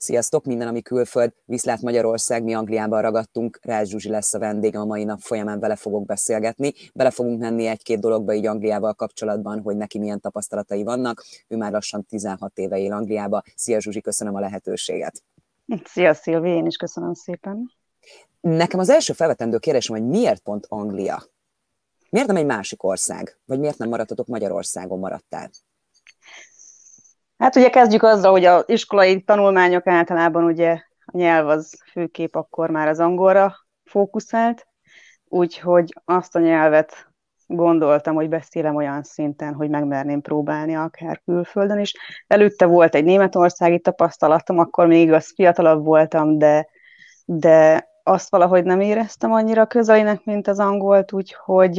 Sziasztok, minden, ami külföld, viszlát Magyarország, mi Angliában ragadtunk, Rász Zsuzsi lesz a vendégem, a mai nap folyamán vele fogok beszélgetni. Bele fogunk menni egy-két dologba így Angliával kapcsolatban, hogy neki milyen tapasztalatai vannak. Ő már lassan 16 éve él Angliába. Szia Zsuzsi, köszönöm a lehetőséget. Szia Szilvi, én is köszönöm szépen. Nekem az első felvetendő kérdésem, hogy miért pont Anglia? Miért nem egy másik ország? Vagy miért nem maradtatok Magyarországon maradtál? Hát ugye kezdjük azzal, hogy az iskolai tanulmányok általában ugye a nyelv az főkép akkor már az angolra fókuszált, úgyhogy azt a nyelvet gondoltam, hogy beszélem olyan szinten, hogy megmerném próbálni akár külföldön is. Előtte volt egy németországi tapasztalatom, akkor még igaz fiatalabb voltam, de, de azt valahogy nem éreztem annyira közelinek, mint az angolt, úgyhogy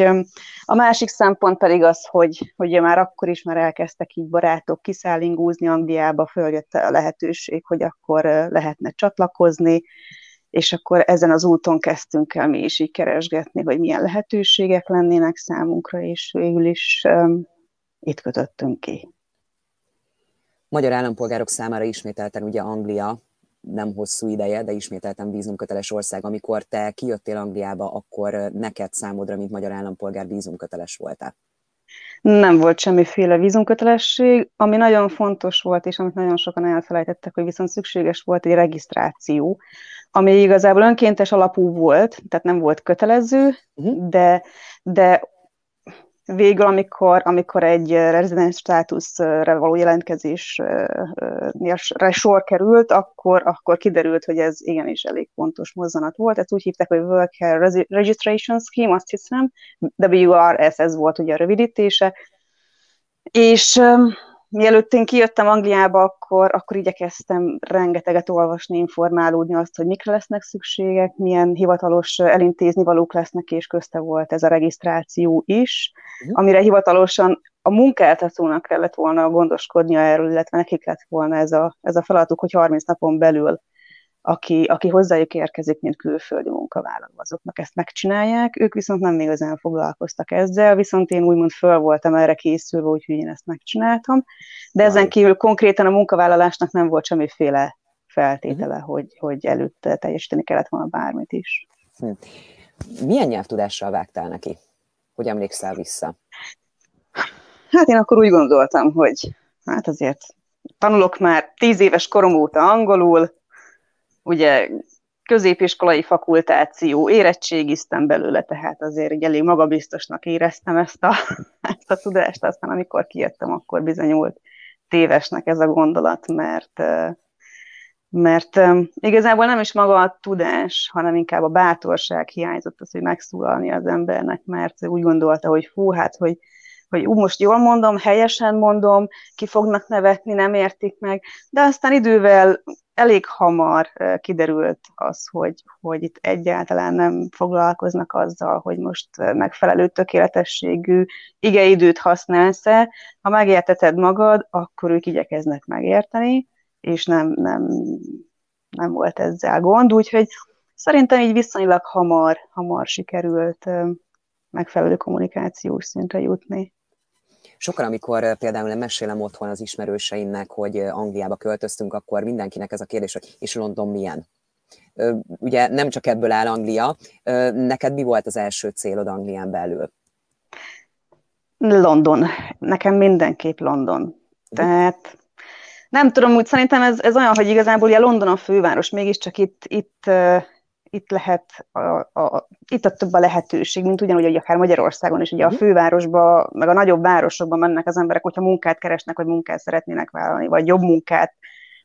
a másik szempont pedig az, hogy, hogy már akkor is már elkezdtek így barátok kiszállingúzni Angliába, följött a lehetőség, hogy akkor lehetne csatlakozni, és akkor ezen az úton kezdtünk el mi is így keresgetni, hogy milyen lehetőségek lennének számunkra, és végül is um, itt kötöttünk ki. Magyar állampolgárok számára ismételten ugye Anglia nem hosszú ideje, de ismételten vízumköteles ország. Amikor te kijöttél Angliába, akkor neked számodra, mint magyar állampolgár vízumköteles voltál? Nem volt semmiféle vízumkötelesség, ami nagyon fontos volt, és amit nagyon sokan elfelejtettek, hogy viszont szükséges volt egy regisztráció, ami igazából önkéntes alapú volt, tehát nem volt kötelező, uh-huh. de, de végül, amikor, amikor egy rezidens státuszra való jelentkezésre sor került, akkor, akkor kiderült, hogy ez igenis elég fontos mozzanat volt. Ezt úgy hívták, hogy Worker Registration Scheme, azt hiszem, WRS, ez volt ugye a rövidítése. És mielőtt én kijöttem Angliába, akkor, akkor igyekeztem rengeteget olvasni, informálódni azt, hogy mikre lesznek szükségek, milyen hivatalos elintézni valók lesznek, és közte volt ez a regisztráció is, uh-huh. amire hivatalosan a munkáltatónak kellett volna gondoskodnia erről, illetve nekik lett volna ez a, ez a feladatuk, hogy 30 napon belül aki, aki hozzájuk érkezik, mint külföldi munkavállaló, azoknak ezt megcsinálják, ők viszont nem igazán foglalkoztak ezzel, viszont én úgymond föl voltam erre készülve, úgyhogy én ezt megcsináltam, de ezen kívül konkrétan a munkavállalásnak nem volt semmiféle feltétele, uh-huh. hogy, hogy előtte teljesíteni kellett volna bármit is. Hm. Milyen nyelvtudással vágtál neki? Hogy emlékszel vissza? Hát én akkor úgy gondoltam, hogy hát azért tanulok már tíz éves korom óta angolul, ugye középiskolai fakultáció, érettségiztem belőle, tehát azért egy elég magabiztosnak éreztem ezt a, ezt a tudást, aztán amikor kijöttem, akkor bizonyult tévesnek ez a gondolat, mert mert igazából nem is maga a tudás, hanem inkább a bátorság hiányzott az, hogy megszólalni az embernek, mert úgy gondolta, hogy fú, hát, hogy, hogy ú, most jól mondom, helyesen mondom, ki fognak nevetni, nem értik meg, de aztán idővel elég hamar kiderült az, hogy, hogy itt egyáltalán nem foglalkoznak azzal, hogy most megfelelő tökéletességű igeidőt használsz-e. Ha megérteted magad, akkor ők igyekeznek megérteni, és nem, nem, nem volt ezzel gond, úgyhogy szerintem így viszonylag hamar, hamar sikerült megfelelő kommunikációs szintre jutni. Sokan, amikor például mesélem otthon az ismerőseimnek, hogy Angliába költöztünk, akkor mindenkinek ez a kérdés, hogy és London milyen? Ugye nem csak ebből áll Anglia. Neked mi volt az első célod Anglián belül? London. Nekem mindenképp London. Tehát nem tudom, úgy szerintem ez, ez olyan, hogy igazából ugye London a főváros, mégiscsak itt, itt itt lehet, a, a, itt a több a lehetőség, mint ugyanúgy, hogy akár Magyarországon is, ugye a mhm. fővárosba, meg a nagyobb városokban mennek az emberek, hogyha munkát keresnek, vagy munkát szeretnének vállalni, vagy jobb munkát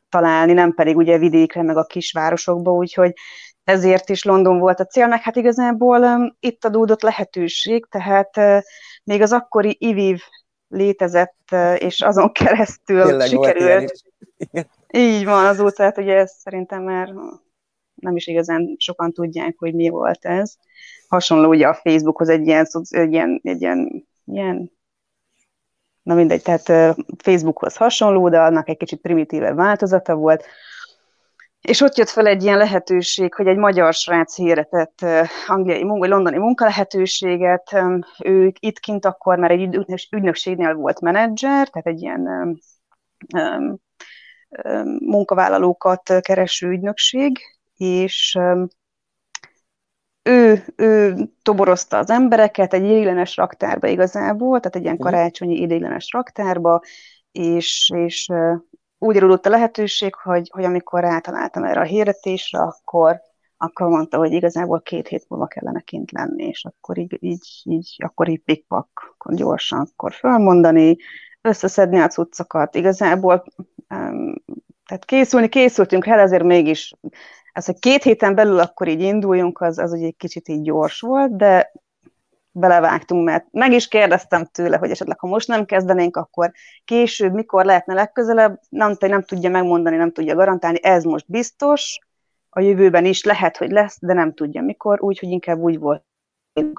találni, nem pedig ugye vidékre, meg a kisvárosokba, úgyhogy ezért is London volt a cél, meg hát igazából um, itt adódott lehetőség, tehát uh, még az akkori IVIV létezett, uh, és azon keresztül Tényleg sikerült. Így van, azóta, hát ugye ez szerintem már nem is igazán sokan tudják, hogy mi volt ez. Hasonló ugye a Facebookhoz egy ilyen, egy ilyen, egy ilyen, ilyen na mindegy, tehát Facebookhoz hasonló, de annak egy kicsit primitívebb változata volt. És ott jött fel egy ilyen lehetőség, hogy egy magyar srác hirdetett angliai, vagy londoni munkalehetőséget. Ő itt kint akkor már egy ügynökségnél volt menedzser, tehát egy ilyen munkavállalókat kereső ügynökség, és ő, ő toborozta az embereket egy idéglenes raktárba igazából, tehát egy ilyen mhm. karácsonyi idéglenes raktárba, és, és úgy adódott a lehetőség, hogy, hogy amikor rátaláltam erre a hirdetésre, akkor, akkor mondta, hogy igazából két hét múlva kellene kint lenni, és akkor így, így, így akkor így pikpak, akkor gyorsan akkor fölmondani, összeszedni a cuccokat. Igazából um, tehát készülni, készültünk el, ezért mégis ez, hogy két héten belül akkor így induljunk, az, az ugye egy kicsit így gyors volt, de belevágtunk, mert meg is kérdeztem tőle, hogy esetleg ha most nem kezdenénk, akkor később, mikor lehetne legközelebb, nem, nem tudja megmondani, nem tudja garantálni, ez most biztos, a jövőben is lehet, hogy lesz, de nem tudja mikor, úgyhogy inkább úgy volt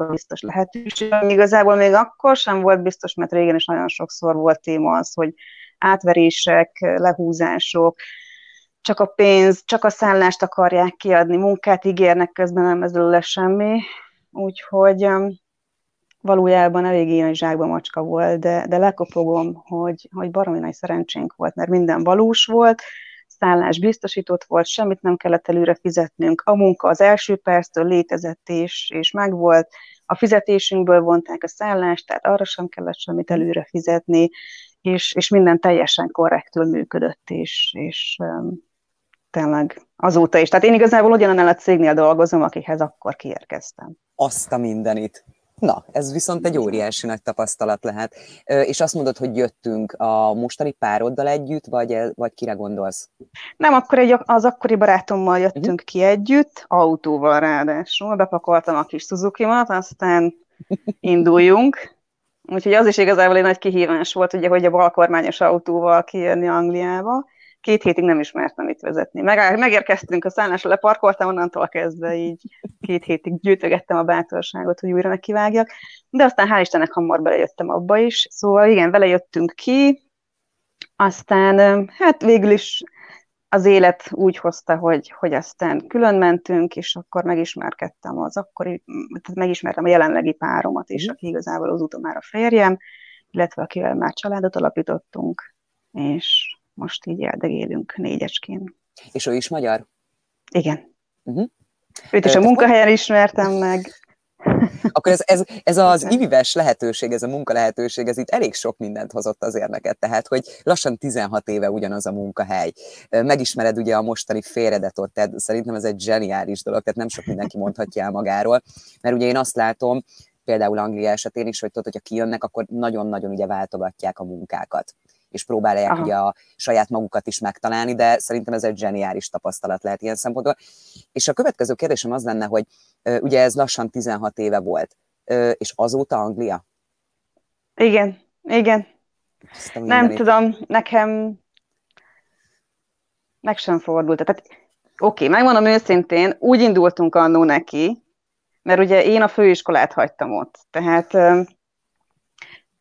biztos lehetőség. Igazából még akkor sem volt biztos, mert régen is nagyon sokszor volt téma az, hogy átverések, lehúzások, csak a pénz, csak a szállást akarják kiadni, munkát ígérnek, közben nem ez lesz semmi. Úgyhogy valójában elég ilyen zsákba macska volt, de, de lekopogom, hogy, hogy baromi nagy szerencsénk volt, mert minden valós volt, szállás biztosított volt, semmit nem kellett előre fizetnünk, a munka az első perctől létezett és, és megvolt, a fizetésünkből vonták a szállást, tehát arra sem kellett semmit előre fizetni, és, és minden teljesen korrektül működött, és, és tényleg azóta is. Tehát én igazából ugyanannál a cégnél dolgozom, akihez akkor kiérkeztem. Azt a mindenit. Na, ez viszont egy óriási nagy tapasztalat lehet. És azt mondod, hogy jöttünk a mostani pároddal együtt, vagy, vagy kire gondolsz? Nem, akkor egy, az akkori barátommal jöttünk uh-huh. ki együtt, autóval ráadásul. Bepakoltam a kis Suzuki-mat, aztán induljunk. Úgyhogy az is igazából egy nagy kihívás volt, ugye, hogy a balkormányos autóval kijönni Angliába két hétig nem ismertem itt vezetni. Meg, megérkeztünk a szállásra, leparkoltam, onnantól kezdve így két hétig gyűjtögettem a bátorságot, hogy újra nekivágjak, de aztán hál' Istennek hamar belejöttem abba is. Szóval igen, vele jöttünk ki, aztán hát végül is az élet úgy hozta, hogy, hogy aztán külön mentünk, és akkor megismerkedtem az akkori, tehát megismertem a jelenlegi páromat is, aki igazából az a férjem, illetve akivel már családot alapítottunk, és most így eldegélünk négyecskén. És ő is magyar? Igen. Uh-huh. Őt is a munkahelyen ismertem meg. Akkor ez, ez, ez az ivives lehetőség, ez a munka lehetőség, ez itt elég sok mindent hozott azért neked, tehát, hogy lassan 16 éve ugyanaz a munkahely. Megismered ugye a mostani félredet ott, tehát szerintem ez egy zseniális dolog, tehát nem sok mindenki mondhatja el magáról, mert ugye én azt látom, például Anglia esetén is, hogy tudod, hogyha kijönnek, akkor nagyon-nagyon ugye váltogatják a munkákat és próbálják Aha. ugye a saját magukat is megtalálni, de szerintem ez egy zseniális tapasztalat lehet ilyen szempontból. És a következő kérdésem az lenne, hogy ugye ez lassan 16 éve volt, és azóta Anglia? Igen, igen. Nem tudom, nekem meg sem fordult. Tehát oké, okay, megmondom őszintén, úgy indultunk annó neki, mert ugye én a főiskolát hagytam ott. Tehát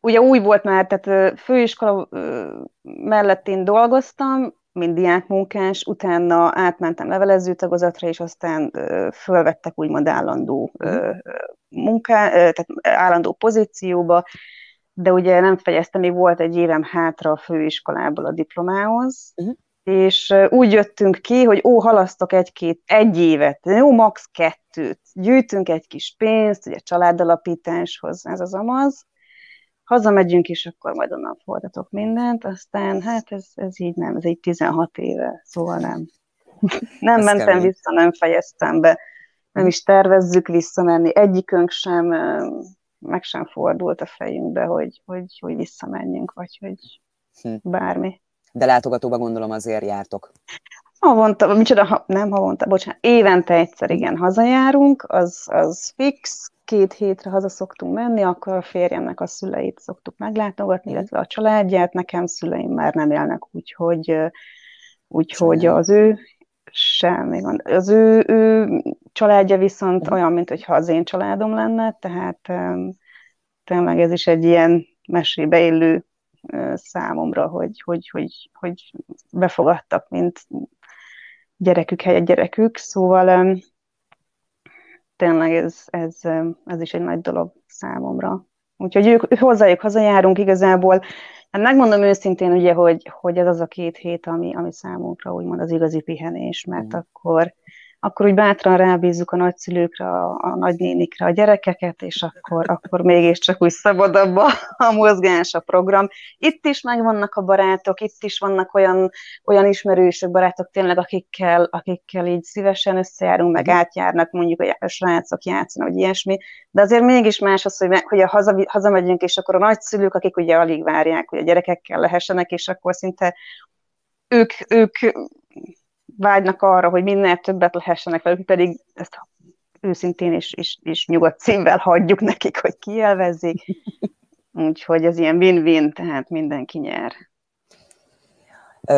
ugye új volt már, tehát főiskola mellett én dolgoztam, mint diákmunkás, utána átmentem levelező tagozatra, és aztán fölvettek úgymond állandó mhm. munká, tehát állandó pozícióba, de ugye nem fejeztem, még volt egy évem hátra a főiskolából a diplomához, uh-huh. és úgy jöttünk ki, hogy ó, halasztok egy-két, egy évet, jó, max. kettőt, gyűjtünk egy kis pénzt, ugye családalapításhoz, ez az amaz, hazamegyünk, és akkor majd onnan fordatok mindent, aztán hát ez, ez így nem, ez egy 16 éve, szóval nem. nem ez mentem kemény. vissza, nem fejeztem be, nem is tervezzük visszamenni, egyikünk sem, meg sem fordult a fejünkbe, hogy, hogy, hogy visszamenjünk, vagy hogy hm. bármi. De látogatóba gondolom azért jártok. Havonta, micsoda, ha, nem havonta, bocsánat, évente egyszer igen hazajárunk, az, az fix, két hétre haza szoktunk menni, akkor a férjemnek a szüleit szoktuk meglátogatni, illetve a családját, nekem szüleim már nem élnek, úgyhogy, úgyhogy az ő semmi van. Az ő, ő családja viszont olyan, mint hogyha az én családom lenne, tehát tényleg ez is egy ilyen mesébe élő számomra, hogy, hogy, hogy, hogy befogadtak, mint gyerekük helyett gyerekük, szóval tényleg ez, ez, ez is egy nagy dolog számomra. Úgyhogy ők, hozzájuk hazajárunk igazából, Hát megmondom őszintén, ugye, hogy, hogy ez az a két hét, ami, ami számunkra úgymond az igazi pihenés, mert mm. akkor akkor úgy bátran rábízzuk a nagyszülőkre, a, a nagynénikre a gyerekeket, és akkor, akkor mégiscsak úgy szabadabb a, a mozgás, a program. Itt is megvannak a barátok, itt is vannak olyan, olyan ismerősök, barátok tényleg, akikkel, akikkel így szívesen összejárunk, meg mhm. átjárnak, mondjuk a srácok játszanak, vagy ilyesmi, de azért mégis más az, hogy, hogy a haza, hazamegyünk, és akkor a nagyszülők, akik ugye alig várják, hogy a gyerekekkel lehessenek, és akkor szinte ők, ők vágynak arra, hogy minél többet lehessenek velük, pedig ezt őszintén és, és, és nyugodt szívvel hagyjuk nekik, hogy kielvezzék. Úgyhogy ez ilyen win-win, tehát mindenki nyer.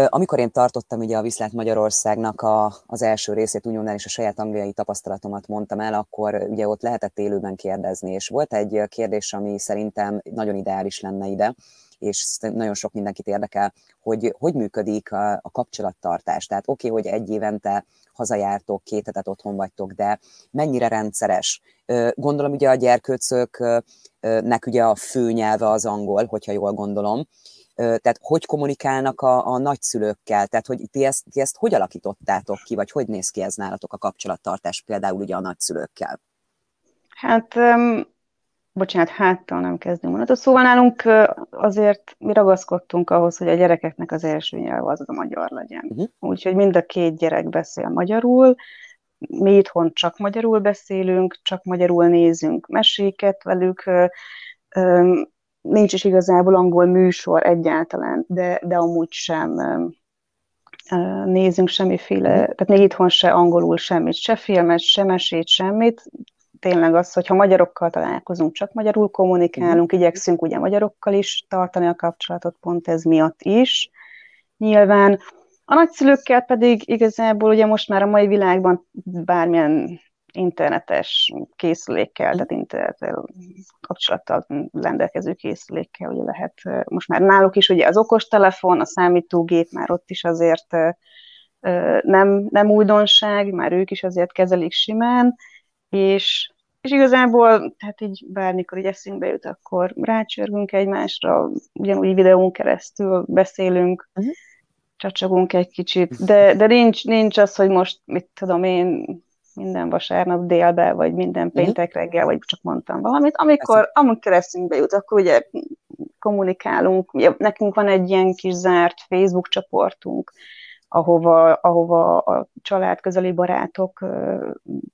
Amikor én tartottam ugye a Viszlát Magyarországnak a, az első részét Uniónál és a saját angliai tapasztalatomat mondtam el, akkor ugye ott lehetett élőben kérdezni, és volt egy kérdés, ami szerintem nagyon ideális lenne ide, és nagyon sok mindenkit érdekel, hogy hogy működik a, a kapcsolattartás. Tehát oké, okay, hogy egy évente hazajártok, két hetet otthon vagytok, de mennyire rendszeres? Gondolom ugye a gyerkőcöknek ugye a fő nyelve az angol, hogyha jól gondolom, tehát hogy kommunikálnak a, a nagyszülőkkel, tehát hogy ti ezt, ti ezt hogy alakítottátok ki, vagy hogy néz ki ez nálatok a kapcsolattartás például ugye a nagyszülőkkel? Hát bocsánat, háttal nem kezdünk mondatot. Szóval nálunk azért mi ragaszkodtunk ahhoz, hogy a gyerekeknek az első nyelv az a magyar legyen. Uh-huh. Úgyhogy mind a két gyerek beszél magyarul, mi itthon csak magyarul beszélünk, csak magyarul nézünk meséket velük, nincs is igazából angol műsor egyáltalán, de, de amúgy sem nézünk semmiféle, uh-huh. tehát még itthon se angolul semmit, se filmet, se mesét, semmit, tényleg az, hogy ha magyarokkal találkozunk, csak magyarul kommunikálunk, uh-huh. igyekszünk ugye magyarokkal is tartani a kapcsolatot, pont ez miatt is. Nyilván a nagyszülőkkel pedig igazából ugye most már a mai világban bármilyen internetes készülékkel, tehát internettel kapcsolattal rendelkező készülékkel ugye lehet, most már náluk is ugye az okostelefon, a számítógép, már ott is azért nem, nem újdonság, már ők is azért kezelik simán, és, és igazából, tehát így bármikor így eszünkbe jut, akkor rácsörgünk egymásra, ugyanúgy videón keresztül beszélünk, uh-huh. csacsogunk egy kicsit, de, de nincs, nincs az, hogy most, mit tudom én, minden vasárnap délbe, vagy minden mhm. péntek reggel, vagy csak mondtam valamit. Amikor, amikor eszünkbe jut, akkor ugye kommunikálunk, ugye nekünk van egy ilyen kis zárt Facebook csoportunk, ahova, ahova a család közeli barátok,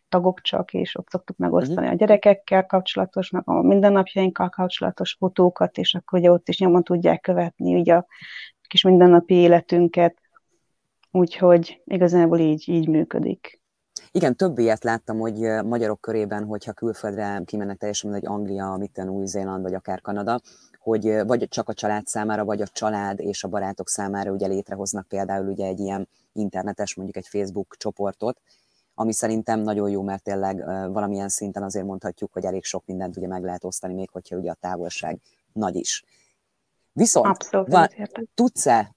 tagok csak, és ott szoktuk megosztani uh-huh. a gyerekekkel kapcsolatos, meg a mindennapjainkkal kapcsolatos fotókat, és akkor ugye ott is nyomon tudják követni ugye a kis mindennapi életünket, úgyhogy igazából így, így működik. Igen, több ilyet láttam, hogy magyarok körében, hogyha külföldre kimennek teljesen, hogy Anglia, mitten Új-Zéland, vagy akár Kanada, hogy vagy csak a család számára, vagy a család és a barátok számára ugye létrehoznak például ugye egy ilyen internetes, mondjuk egy Facebook csoportot, ami szerintem nagyon jó, mert tényleg valamilyen szinten azért mondhatjuk, hogy elég sok mindent ugye meg lehet osztani, még hogyha ugye a távolság nagy is. Viszont Abszolút, van, tudsz-e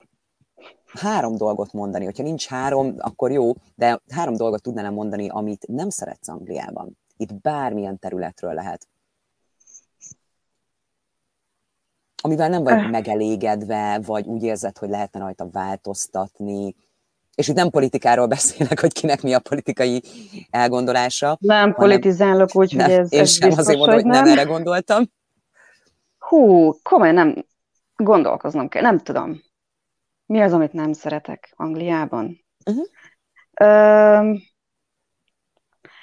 három dolgot mondani, hogyha nincs három, akkor jó, de három dolgot tudnál mondani, amit nem szeretsz Angliában. Itt bármilyen területről lehet. Amivel nem vagy megelégedve, vagy úgy érzed, hogy lehetne rajta változtatni. És itt nem politikáról beszélek, hogy kinek mi a politikai elgondolása. Nem politizálok úgy, hogy ez, Én ez sem biztos, azért mondom, hogy nem. nem erre gondoltam. Hú, komolyan nem gondolkoznom kell, nem tudom. Mi az, amit nem szeretek Angliában? Uh-huh. Ö,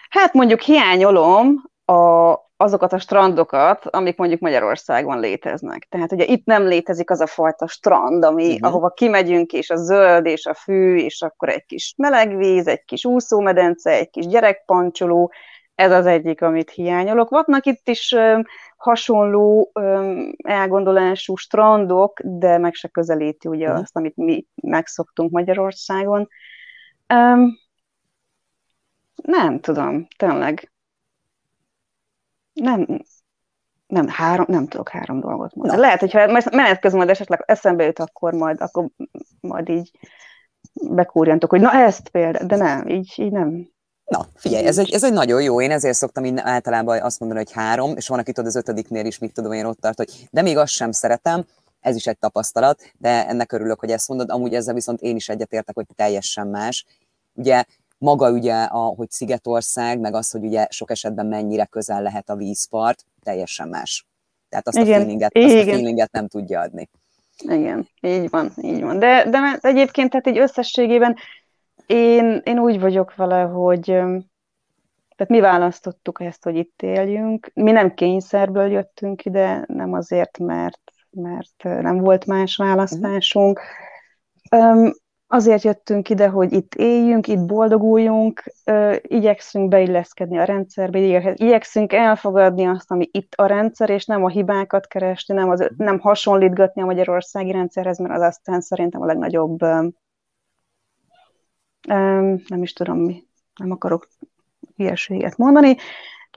hát mondjuk hiányolom a, azokat a strandokat, amik mondjuk Magyarországon léteznek. Tehát ugye itt nem létezik az a fajta strand, ami, uh-huh. ahova kimegyünk, és a zöld, és a fű, és akkor egy kis meleg víz, egy kis úszómedence, egy kis gyerekpancsoló, ez az egyik, amit hiányolok. Vannak itt is um, hasonló um, elgondolású strandok, de meg se közelíti ugye uh-huh. azt, amit mi megszoktunk Magyarországon. Um, nem tudom, tényleg nem, nem, három, nem tudok három dolgot mondani. Na. Lehet, hogyha menet közben majd esetleg eszembe jut, akkor majd, akkor majd így bekúrjantok, hogy na ezt például, de nem, így, így nem. Na, figyelj, ez egy, ez egy nagyon jó, én ezért szoktam én általában azt mondani, hogy három, és van, aki tudod az ötödiknél is, mit tudom én ott tart, hogy de még azt sem szeretem, ez is egy tapasztalat, de ennek örülök, hogy ezt mondod. Amúgy ezzel viszont én is egyetértek, hogy teljesen más. Ugye maga ugye, a, hogy Szigetország, meg az, hogy ugye sok esetben mennyire közel lehet a vízpart, teljesen más. Tehát azt, igen, a, feelinget, azt igen. a feelinget nem tudja adni. Igen, így van, így van. De, de egyébként tehát egy összességében én, én úgy vagyok vele, hogy tehát mi választottuk ezt, hogy itt éljünk. Mi nem kényszerből jöttünk ide, nem azért, mert, mert nem volt más választásunk. Um, azért jöttünk ide, hogy itt éljünk, itt boldoguljunk, igyekszünk beilleszkedni a rendszerbe, igyekszünk elfogadni azt, ami itt a rendszer, és nem a hibákat keresni, nem, az, nem hasonlítgatni a magyarországi rendszerhez, mert az aztán szerintem a legnagyobb, nem is tudom mi, nem akarok hülyeséget mondani,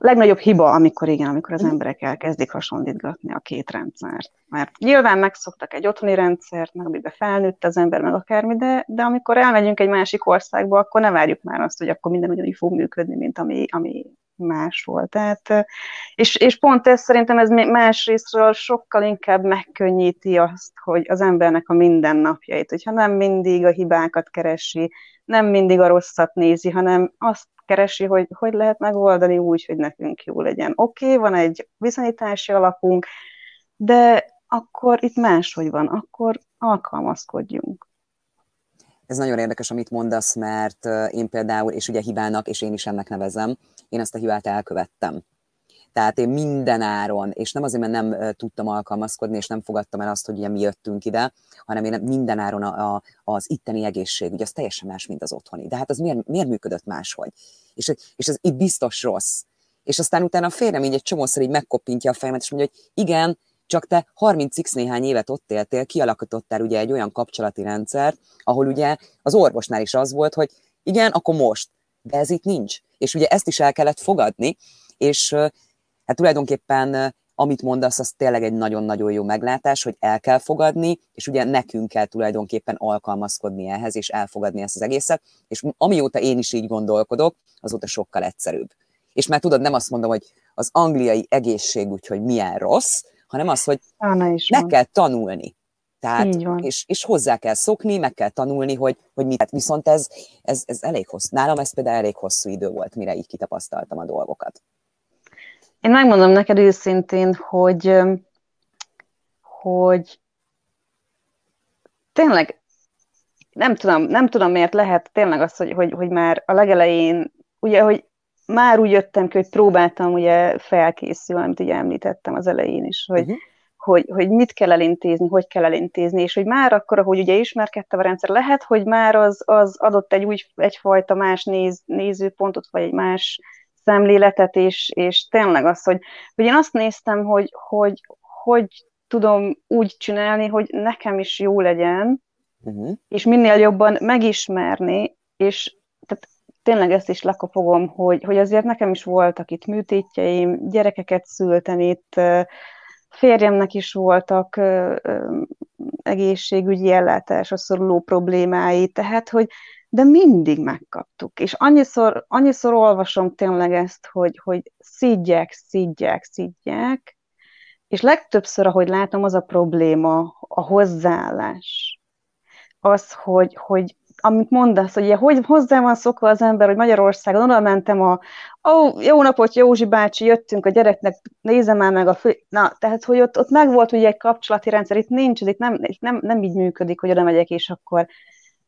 legnagyobb hiba, amikor igen, amikor az mhm. emberek elkezdik hasonlítgatni a két rendszert. Mert nyilván megszoktak egy otthoni rendszert, meg amiben felnőtt az ember, meg akármi, de, de amikor elmegyünk egy másik országba, akkor ne várjuk már azt, hogy akkor minden ugyanúgy fog működni, mint ami, ami más volt. Tehát, és, és pont ez szerintem ez más részről sokkal inkább megkönnyíti azt, hogy az embernek a mindennapjait, hogyha nem mindig a hibákat keresi, nem mindig a rosszat nézi, hanem azt keresi, hogy hogy lehet megoldani úgy, hogy nekünk jó legyen. Oké, okay, van egy viszonyítási alapunk, de akkor itt máshogy van, akkor alkalmazkodjunk. Ez nagyon érdekes, amit mondasz, mert én például, és ugye hibának, és én is ennek nevezem, én ezt a hibát elkövettem. Tehát én minden áron, és nem azért, mert nem tudtam alkalmazkodni, és nem fogadtam el azt, hogy ugye mi jöttünk ide, hanem én minden áron a, a, az itteni egészség, ugye az teljesen más, mint az otthoni. De hát az miért, miért működött máshogy? És, és ez itt biztos rossz. És aztán utána félrem így egy csomószor így megkoppintja a fejemet, és mondja, hogy igen, csak te 30x néhány évet ott éltél, kialakítottál ugye egy olyan kapcsolati rendszer, ahol ugye az orvosnál is az volt, hogy igen, akkor most, de ez itt nincs. És ugye ezt is el kellett fogadni, és hát tulajdonképpen amit mondasz, az tényleg egy nagyon-nagyon jó meglátás, hogy el kell fogadni, és ugye nekünk kell tulajdonképpen alkalmazkodni ehhez, és elfogadni ezt az egészet, és amióta én is így gondolkodok, azóta sokkal egyszerűbb. És már tudod, nem azt mondom, hogy az angliai egészség hogy milyen rossz, hanem az, hogy meg kell tanulni. Tehát, és, és hozzá kell szokni, meg kell tanulni, hogy, hogy mit. Viszont ez, ez, ez elég hosszú. Nálam ez például elég hosszú idő volt, mire így kitapasztaltam a dolgokat. Én megmondom neked őszintén, hogy, hogy tényleg nem tudom, nem tudom miért lehet tényleg az, hogy, hogy, hogy már a legelején, ugye, hogy már úgy jöttem ki, hogy próbáltam ugye felkészülni, amit ugye említettem az elején is, hogy, uh-huh. hogy, hogy mit kell elintézni, hogy kell elintézni, és hogy már akkor, ahogy ugye ismerkedtem a rendszer, lehet, hogy már az, az adott egy úgy, egyfajta más néz, nézőpontot, vagy egy más szemléletet, és, és tényleg az, hogy, hogy én azt néztem, hogy, hogy hogy tudom úgy csinálni, hogy nekem is jó legyen, uh-huh. és minél jobban megismerni, és tehát tényleg ezt is lekopogom, hogy, hogy azért nekem is voltak itt műtétjeim, gyerekeket szültem itt, férjemnek is voltak egészségügyi ellátásra szoruló problémái, tehát, hogy, de mindig megkaptuk. És annyiszor, annyiszor olvasom tényleg ezt, hogy, hogy szidják, szidják, szidják, és legtöbbször, ahogy látom, az a probléma, a hozzáállás. Az, hogy, hogy amit mondasz, hogy ugye, hogy hozzá van szokva az ember, hogy Magyarországon oda mentem a ó, jó napot, Józsi bácsi, jöttünk a gyereknek, nézem már meg a fő... Na, tehát, hogy ott, ott megvolt ugye egy kapcsolati rendszer, itt nincs, itt nem, itt nem, nem így működik, hogy oda megyek, és akkor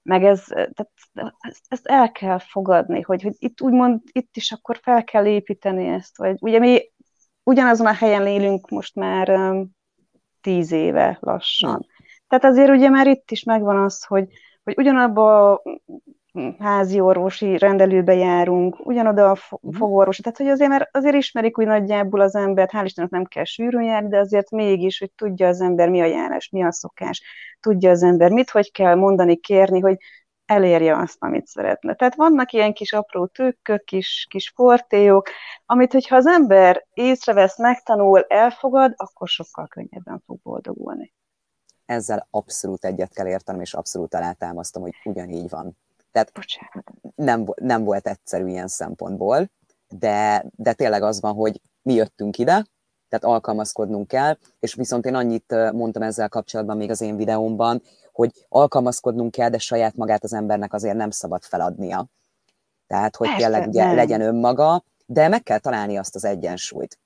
meg ez, tehát ezt, el kell fogadni, hogy, hogy itt úgymond, itt is akkor fel kell építeni ezt, vagy ugye mi ugyanazon a helyen élünk most már um, tíz éve lassan. Tehát azért ugye már itt is megvan az, hogy, hogy ugyanabba a házi orvosi rendelőbe járunk, ugyanoda a mhm. fogorvosi, tehát hogy azért, mert azért ismerik úgy nagyjából az embert, hál' Istennek nem kell sűrűn járni, de azért mégis, hogy tudja az ember mi a járás, mi a szokás, tudja az ember mit, hogy kell mondani, kérni, hogy elérje azt, amit szeretne. Tehát vannak ilyen kis apró tőkkök, kis, kis fortélyok, amit, hogyha az ember észrevesz, megtanul, elfogad, akkor sokkal könnyebben fog boldogulni. Ezzel abszolút egyet kell értenem, és abszolút alátámasztom, hogy ugyanígy van. Tehát nem, nem volt egyszerű ilyen szempontból, de, de tényleg az van, hogy mi jöttünk ide, tehát alkalmazkodnunk kell, és viszont én annyit mondtam ezzel kapcsolatban még az én videómban, hogy alkalmazkodnunk kell, de saját magát az embernek azért nem szabad feladnia. Tehát, hogy Persze, tényleg ugye legyen önmaga, de meg kell találni azt az egyensúlyt.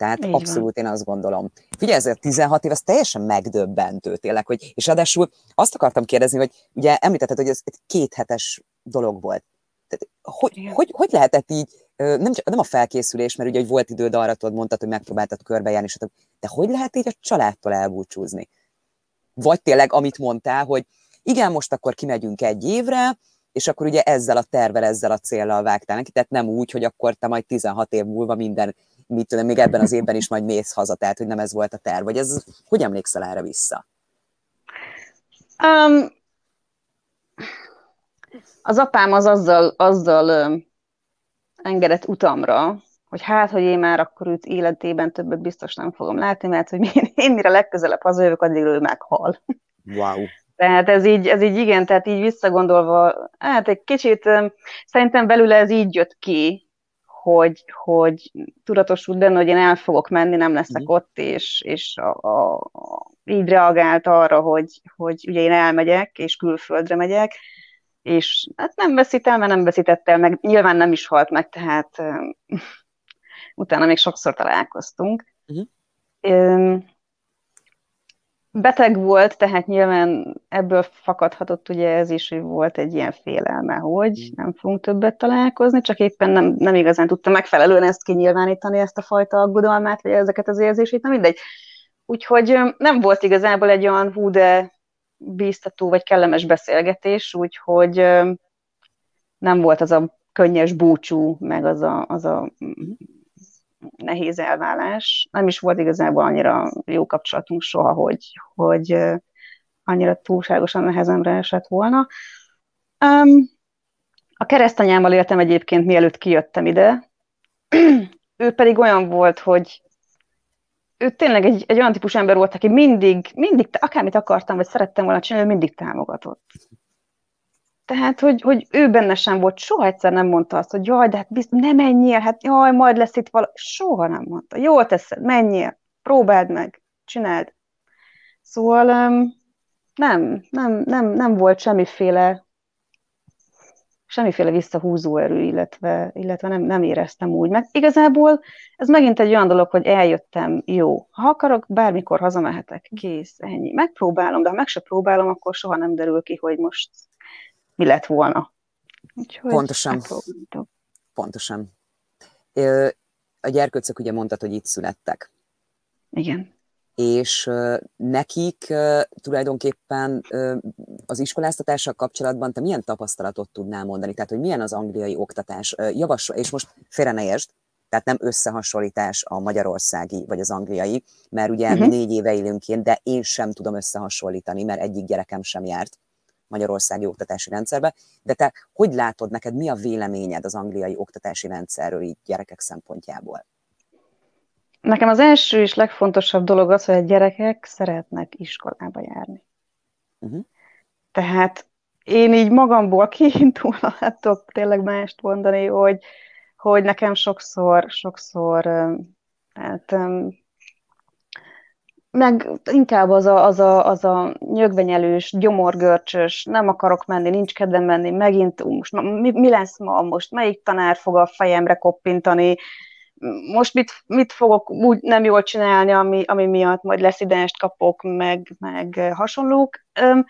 Tehát Így abszolút van. én azt gondolom. Figyelj, ez a 16 év, ez teljesen megdöbbentő tényleg, hogy, és ráadásul azt akartam kérdezni, hogy ugye említetted, hogy ez egy kéthetes dolog volt. Tehát, hogy, hogy, hogy lehetett így, nem, csak, nem a felkészülés, mert ugye hogy volt időd arra, tudod, mondtad, hogy megpróbáltad körbejárni, de hogy lehet így a családtól elbúcsúzni? Vagy tényleg, amit mondtál, hogy igen, most akkor kimegyünk egy évre, és akkor ugye ezzel a tervel, ezzel a céllal vágtál neki, tehát nem úgy, hogy akkor te majd 16 év múlva minden, mit tudom, még ebben az évben is majd mész haza, tehát hogy nem ez volt a terv, vagy ez, hogy emlékszel erre vissza? Um, az apám az azzal, azzal engedett utamra, hogy hát, hogy én már akkor őt életében többet biztos nem fogom látni, mert hogy én, mire legközelebb hazajövök, addig ő meghal. Wow. Tehát ez így, ez így igen, tehát így visszagondolva, hát egy kicsit szerintem belőle ez így jött ki, hogy, hogy tudatosult benne, hogy én el fogok menni, nem leszek mm. ott, és, és a, a, így reagált arra, hogy, hogy ugye én elmegyek, és külföldre megyek, és hát nem veszít el, mert nem veszített el, meg nyilván nem is halt meg, tehát utána még sokszor találkoztunk. Uh-huh. Beteg volt, tehát nyilván ebből fakadhatott ugye ez is, hogy volt egy ilyen félelme, hogy uh-huh. nem fogunk többet találkozni, csak éppen nem, nem igazán tudta megfelelően ezt kinyilvánítani, ezt a fajta aggodalmát, vagy ezeket az érzését, nem mindegy. Úgyhogy nem volt igazából egy olyan hú, de bíztató vagy kellemes beszélgetés, úgyhogy nem volt az a könnyes búcsú, meg az a, az a nehéz elválás. Nem is volt igazából annyira jó kapcsolatunk soha, hogy, hogy annyira túlságosan nehezemre esett volna. Um, a keresztanyámmal éltem egyébként, mielőtt kijöttem ide. ő pedig olyan volt, hogy ő tényleg egy, egy olyan típus ember volt, aki mindig, mindig, akármit akartam, vagy szerettem volna csinálni, ő mindig támogatott. Tehát, hogy, hogy ő benne sem volt, soha egyszer nem mondta azt, hogy jaj, de hát biztos, ne menjél, hát jaj, majd lesz itt valami. Soha nem mondta. Jól teszed, menjél, próbáld meg, csináld. Szóval nem, nem, nem, nem volt semmiféle semmiféle visszahúzó erő, illetve, illetve nem, nem éreztem úgy. Meg igazából ez megint egy olyan dolog, hogy eljöttem, jó, ha akarok, bármikor hazamehetek, kész, ennyi. Megpróbálom, de ha meg se próbálom, akkor soha nem derül ki, hogy most mi lett volna. Úgyhogy Pontosan. Pontosan. A gyerkőcök ugye mondtad, hogy itt születtek. Igen és nekik tulajdonképpen az iskoláztatással kapcsolatban te milyen tapasztalatot tudnál mondani? Tehát, hogy milyen az angliai oktatás? Javasol, és most félre ne értsd, tehát nem összehasonlítás a magyarországi vagy az angliai, mert ugye uh-huh. négy éve élünk én, de én sem tudom összehasonlítani, mert egyik gyerekem sem járt magyarországi oktatási rendszerbe. De te hogy látod, neked mi a véleményed az angliai oktatási rendszerről így gyerekek szempontjából? Nekem az első és legfontosabb dolog az, hogy a gyerekek szeretnek iskolába járni. Uh-huh. Tehát én így magamból kiindulva hát tudok tényleg mást mondani, hogy, hogy nekem sokszor, sokszor hát, meg inkább az a, az a, az a nyögvenyelős, gyomorgörcsös, nem akarok menni, nincs kedvem menni, megint most mi, mi lesz ma, most melyik tanár fog a fejemre koppintani, most mit, mit fogok úgy nem jól csinálni, ami, ami miatt majd leszidánst kapok, meg, meg hasonlók. Üm,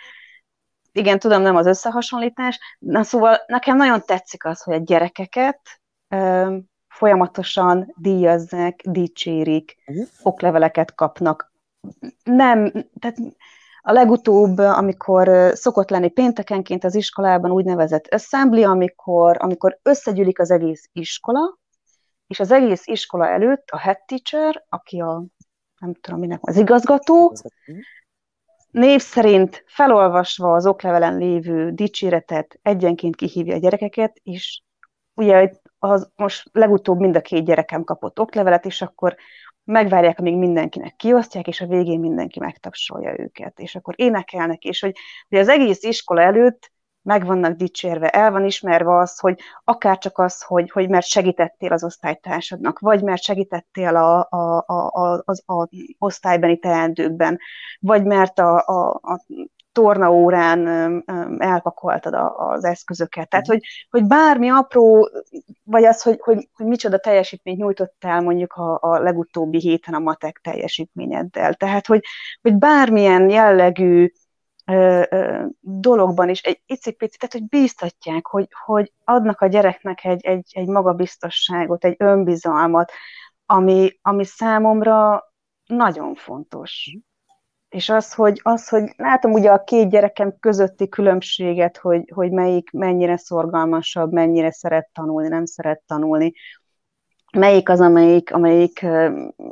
igen, tudom, nem az összehasonlítás. Na szóval nekem nagyon tetszik az, hogy a gyerekeket üm, folyamatosan díjazzák, dicsérik, uh-huh. okleveleket kapnak. Nem, tehát a legutóbb, amikor szokott lenni péntekenként az iskolában úgynevezett assembly, amikor, amikor összegyűlik az egész iskola, és az egész iskola előtt a head teacher, aki a, nem tudom minek, az igazgató, név szerint felolvasva az oklevelen lévő dicséretet egyenként kihívja a gyerekeket, és ugye az, most legutóbb mind a két gyerekem kapott oklevelet, és akkor megvárják, amíg mindenkinek kiosztják, és a végén mindenki megtapsolja őket, és akkor énekelnek, és hogy, hogy az egész iskola előtt meg vannak dicsérve, el van ismerve az, hogy akár csak az, hogy, hogy mert segítettél az osztálytársadnak, vagy mert segítettél a, a, a, az a osztálybeni teendőkben, vagy mert a, a, a tornaórán elpakoltad az eszközöket. Tehát, hogy, hogy bármi apró, vagy az, hogy, hogy, hogy micsoda teljesítményt nyújtottál mondjuk a, a legutóbbi héten a matek teljesítményeddel. Tehát, hogy, hogy bármilyen jellegű ö, ö, dologban is egy icipicit, tehát, hogy bíztatják, hogy, hogy adnak a gyereknek egy, egy, egy magabiztosságot, egy önbizalmat, ami, ami számomra nagyon fontos és az, hogy, az, hogy látom ugye a két gyerekem közötti különbséget, hogy, hogy melyik mennyire szorgalmasabb, mennyire szeret tanulni, nem szeret tanulni, melyik az, amelyik, amelyik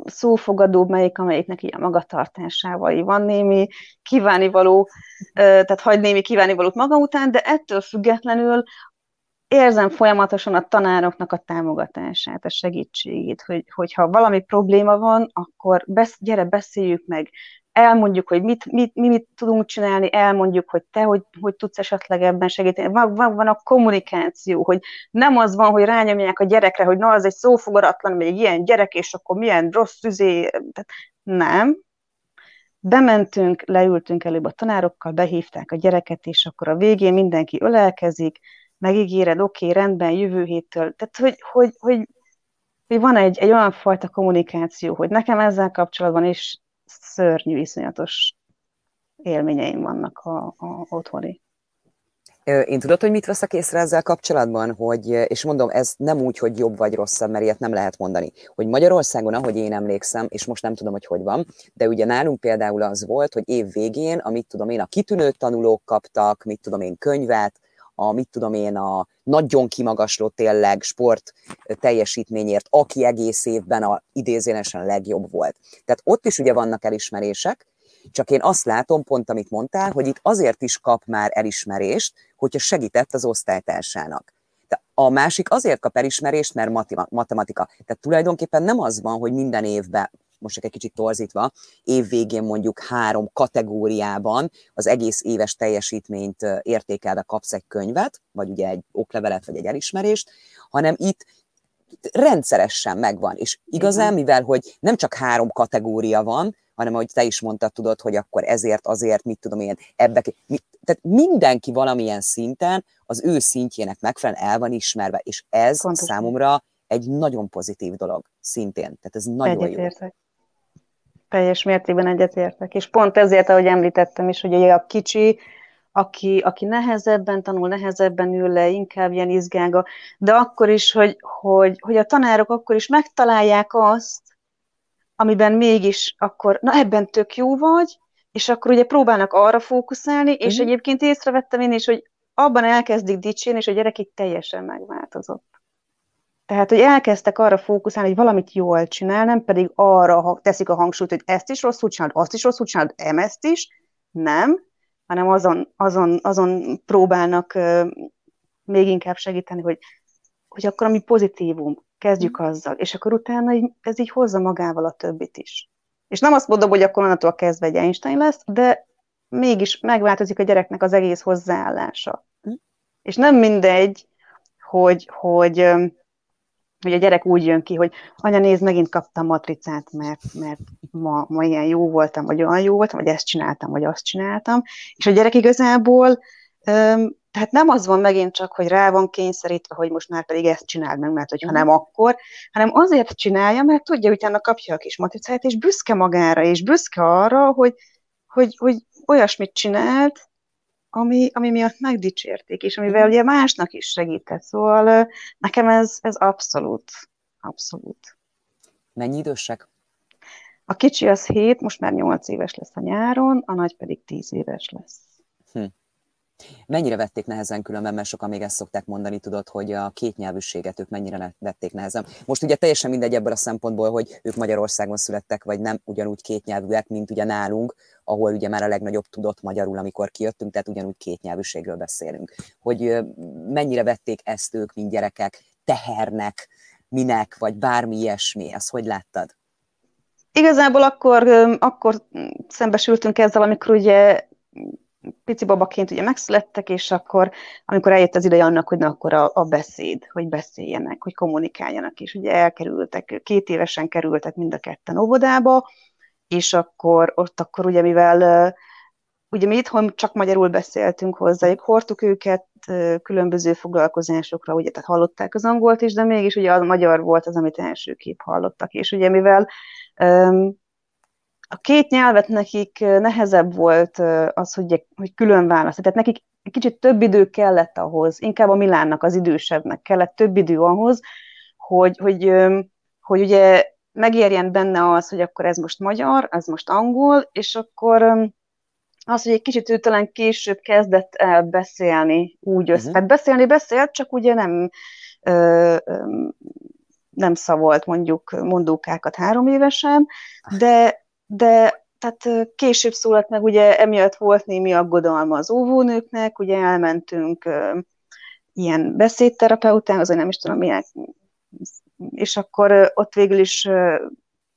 szófogadóbb, melyik, amelyiknek ilyen magatartásával van némi kívánivaló, tehát hagy némi kívánivalót maga után, de ettől függetlenül érzem folyamatosan a tanároknak a támogatását, a segítségét, hogy, hogyha valami probléma van, akkor besz, gyere, beszéljük meg, elmondjuk, hogy mit, mit, mi mit tudunk csinálni, elmondjuk, hogy te hogy, hogy tudsz esetleg ebben segíteni. Van, van, van a kommunikáció, hogy nem az van, hogy rányomják a gyerekre, hogy na, az egy szófogadatlan, vagy egy ilyen gyerek, és akkor milyen rossz üzé. Tehát nem. Bementünk, leültünk előbb a tanárokkal, behívták a gyereket, és akkor a végén mindenki ölelkezik, megígéred, oké, okay, rendben, jövő héttől. Tehát, hogy, hogy, hogy, hogy van egy, egy olyan fajta kommunikáció, hogy nekem ezzel kapcsolatban is szörnyű, iszonyatos élményeim vannak a, a otthoni. Én tudod, hogy mit veszek észre ezzel kapcsolatban, hogy, és mondom, ez nem úgy, hogy jobb vagy rosszabb, mert ilyet nem lehet mondani, hogy Magyarországon, ahogy én emlékszem, és most nem tudom, hogy hogy van, de ugye nálunk például az volt, hogy év végén, amit tudom én, a kitűnő tanulók kaptak, mit tudom én, könyvet, a mit tudom én, a nagyon kimagasló tényleg sport teljesítményért, aki egész évben a idézénesen legjobb volt. Tehát ott is ugye vannak elismerések, csak én azt látom, pont amit mondtál, hogy itt azért is kap már elismerést, hogyha segített az osztálytársának. A másik azért kap elismerést, mert matematika. Tehát tulajdonképpen nem az van, hogy minden évben most csak egy kicsit torzítva, évvégén mondjuk három kategóriában az egész éves teljesítményt értékelve kapsz egy könyvet, vagy ugye egy oklevelet, vagy egy elismerést, hanem itt rendszeresen megvan. És igazán, mivel hogy nem csak három kategória van, hanem ahogy te is mondtad, tudod, hogy akkor ezért, azért, mit tudom én, ebbe, tehát mindenki valamilyen szinten az ő szintjének megfelelően el van ismerve, és ez Pontosan. számomra egy nagyon pozitív dolog szintén. Tehát ez nagyon Egyetértek. jó. Teljes mértékben egyetértek. És pont ezért, ahogy említettem is, hogy a kicsi, aki, aki nehezebben tanul, nehezebben ül le, inkább ilyen izgága, de akkor is, hogy, hogy, hogy a tanárok akkor is megtalálják azt, amiben mégis akkor, na ebben tök jó vagy, és akkor ugye próbálnak arra fókuszálni, és uh-huh. egyébként észrevettem én is, hogy abban elkezdik dicsérni, és a gyerek így teljesen megváltozott. Tehát, hogy elkezdtek arra fókuszálni, hogy valamit jól csinál, nem pedig arra teszik a hangsúlyt, hogy ezt is rosszul csinálod, azt is rosszul csinálod, ezt is, nem, hanem azon, azon, azon próbálnak uh, még inkább segíteni, hogy, hogy akkor ami pozitívum, kezdjük mm. azzal, és akkor utána ez így hozza magával a többit is. És nem azt mondom, hogy akkor onnantól kezdve egy Einstein lesz, de mégis megváltozik a gyereknek az egész hozzáállása. Mm. És nem mindegy, hogy, hogy hogy a gyerek úgy jön ki, hogy anya, nézd, megint kaptam matricát, mert, mert ma, ma ilyen jó voltam, vagy olyan jó voltam, vagy ezt csináltam, vagy azt csináltam. És a gyerek igazából, öm, tehát nem az van megint csak, hogy rá van kényszerítve, hogy most már pedig ezt csináld meg, mert hogyha nem akkor, hanem azért csinálja, mert tudja, hogy utána kapja a kis matricát, és büszke magára, és büszke arra, hogy, hogy, hogy olyasmit csinált, ami, ami miatt megdicsérték, és amivel ugye másnak is segített. Szóval nekem ez, ez abszolút, abszolút. Mennyi idősek? A kicsi az 7, most már 8 éves lesz a nyáron, a nagy pedig 10 éves lesz. Mennyire vették nehezen különben, mert sokan még ezt szokták mondani, tudod, hogy a kétnyelvűséget ők mennyire vették nehezen. Most ugye teljesen mindegy ebből a szempontból, hogy ők Magyarországon születtek, vagy nem ugyanúgy kétnyelvűek, mint ugye nálunk, ahol ugye már a legnagyobb tudott magyarul, amikor kijöttünk, tehát ugyanúgy kétnyelvűségről beszélünk. Hogy mennyire vették ezt ők, mint gyerekek, tehernek, minek, vagy bármi ilyesmi, ezt hogy láttad? Igazából akkor, akkor szembesültünk ezzel, amikor ugye pici babaként ugye megszülettek, és akkor, amikor eljött az ideje annak, hogy na akkor a, a beszéd, hogy beszéljenek, hogy kommunikáljanak, és ugye elkerültek, két évesen kerültek mind a ketten óvodába, és akkor ott akkor ugye, mivel ugye mi itthon csak magyarul beszéltünk hozzájuk, hordtuk őket különböző foglalkozásokra, ugye, tehát hallották az angolt is, de mégis ugye a magyar volt az, amit elsőképp hallottak, és ugye mivel a két nyelvet nekik nehezebb volt az, hogy, hogy külön választ. Tehát nekik egy kicsit több idő kellett ahhoz, inkább a Milánnak, az idősebbnek kellett több idő ahhoz, hogy, hogy, hogy ugye megérjen benne az, hogy akkor ez most magyar, ez most angol, és akkor az, hogy egy kicsit ő talán később kezdett el beszélni úgy össze. Uh-huh. Tehát beszélni beszélt, csak ugye nem ö, ö, nem szavolt mondjuk mondókákat három évesen, de de tehát később szólalt meg, ugye emiatt volt némi aggodalma az óvónőknek, ugye elmentünk ilyen beszédterapeutához, vagy nem is tudom milyen, és akkor ott végül is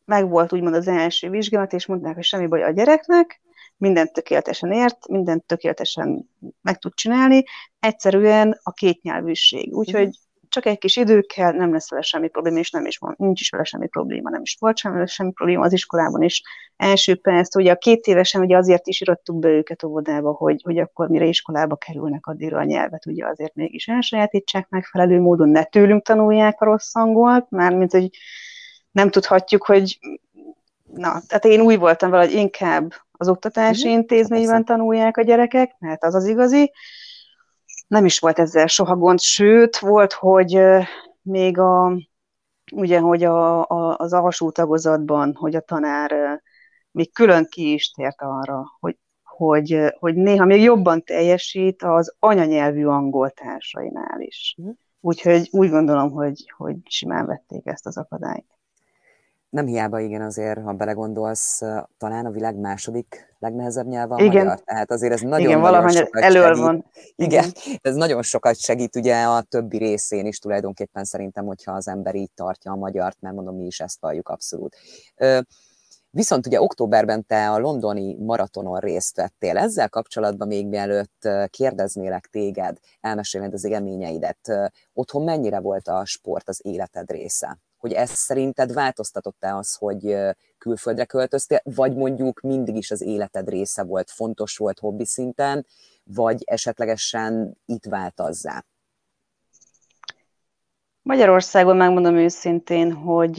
megvolt úgymond az első vizsgálat, és mondták, hogy semmi baj a gyereknek, mindent tökéletesen ért, mindent tökéletesen meg tud csinálni, egyszerűen a kétnyelvűség. Úgyhogy uh-huh csak egy kis idő kell, nem lesz vele semmi probléma, és nem is van, nincs is vele semmi probléma, nem is volt semmi, semmi probléma az iskolában is. Első perc, ugye a két évesen ugye azért is irattuk be őket óvodába, hogy, hogy akkor mire iskolába kerülnek, addigra a nyelvet ugye azért mégis elsajátítsák megfelelő módon, ne tőlünk tanulják a rossz angolt, mármint, hogy nem tudhatjuk, hogy na, tehát én úgy voltam vele, hogy inkább az oktatási mm-hmm. intézményben tanulják a gyerekek, mert az az igazi, nem is volt ezzel soha gond, sőt, volt, hogy még a, ugye, hogy a, a, az alsó tagozatban, hogy a tanár még külön ki is tért arra, hogy, hogy, hogy néha még jobban teljesít az anyanyelvű angol társainál is. Mhm. Úgyhogy úgy gondolom, hogy, hogy simán vették ezt az akadályt nem hiába igen azért, ha belegondolsz, talán a világ második legnehezebb nyelve a igen. magyar. Tehát azért ez nagyon, igen, nagyon sokat elől segít. Van. Igen, igen, ez nagyon sokat segít ugye a többi részén is tulajdonképpen szerintem, hogyha az ember így tartja a magyart, mert mondom, mi is ezt valljuk abszolút. Viszont ugye októberben te a londoni maratonon részt vettél. Ezzel kapcsolatban még mielőtt kérdeznélek téged, elmesélned az élményeidet, otthon mennyire volt a sport az életed része? Hogy ez szerinted változtatott-e az, hogy külföldre költöztél, vagy mondjuk mindig is az életed része volt, fontos volt hobbi szinten, vagy esetlegesen itt változzá? Magyarországon megmondom őszintén, hogy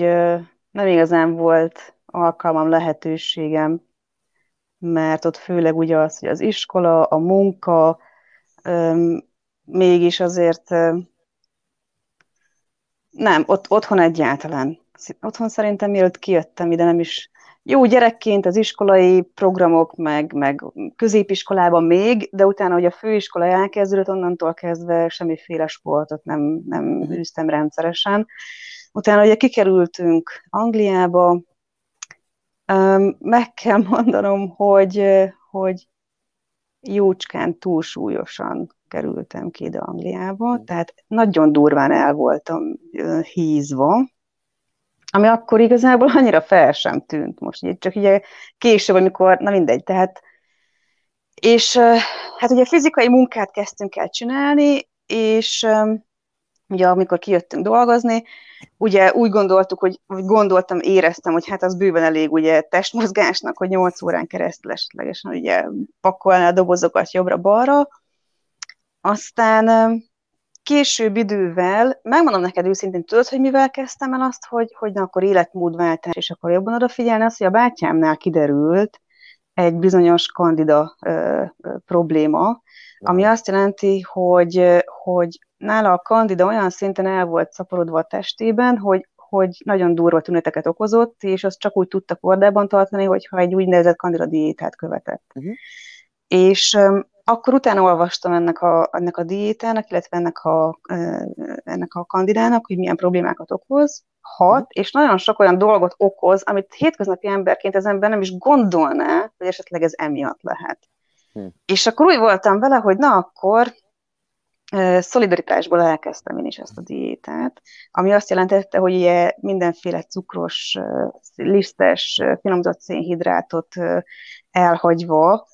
nem igazán volt alkalmam, lehetőségem, mert ott főleg ugye az, hogy az iskola, a munka, mégis azért nem, ott, otthon egyáltalán. Otthon szerintem mielőtt kijöttem ide, nem is jó gyerekként az iskolai programok, meg, meg középiskolában még, de utána, hogy a főiskola elkezdődött, onnantól kezdve semmiféle sportot nem, nem mhm. űztem rendszeresen. Utána ugye kikerültünk Angliába, meg kell mondanom, hogy, hogy jócskán túlsúlyosan kerültem ki ide Angliába, mm. tehát nagyon durván el voltam hízva, ami akkor igazából annyira fel sem tűnt most, csak ugye később, amikor, na mindegy, tehát és hát ugye fizikai munkát kezdtünk el csinálni, és ugye amikor kijöttünk dolgozni, ugye úgy gondoltuk, hogy, hogy gondoltam, éreztem, hogy hát az bőven elég ugye testmozgásnak, hogy 8 órán keresztül esetlegesen ugye pakolni a dobozokat jobbra-balra, aztán később idővel, megmondom neked őszintén, tudod, hogy mivel kezdtem el azt, hogy, hogy na, akkor életmódváltás, és akkor jobban odafigyelni, azt, hogy a bátyámnál kiderült egy bizonyos kandida ö, ö, probléma, ami azt jelenti, hogy, hogy nála a kandida olyan szinten el volt szaporodva a testében, hogy, hogy nagyon durva tüneteket okozott, és azt csak úgy tudta kordában tartani, hogyha egy úgynevezett kandida diétát követett. Uh-huh. És akkor utána olvastam ennek a, ennek a diétának, illetve ennek a, ennek a kandidának, hogy milyen problémákat okoz, hat, és nagyon sok olyan dolgot okoz, amit hétköznapi emberként az ember nem is gondolná, hogy esetleg ez emiatt lehet. Hm. És akkor úgy voltam vele, hogy na akkor szolidaritásból elkezdtem én is ezt a diétát, ami azt jelentette, hogy ugye mindenféle cukros, lisztes, finomzott szénhidrátot elhagyva,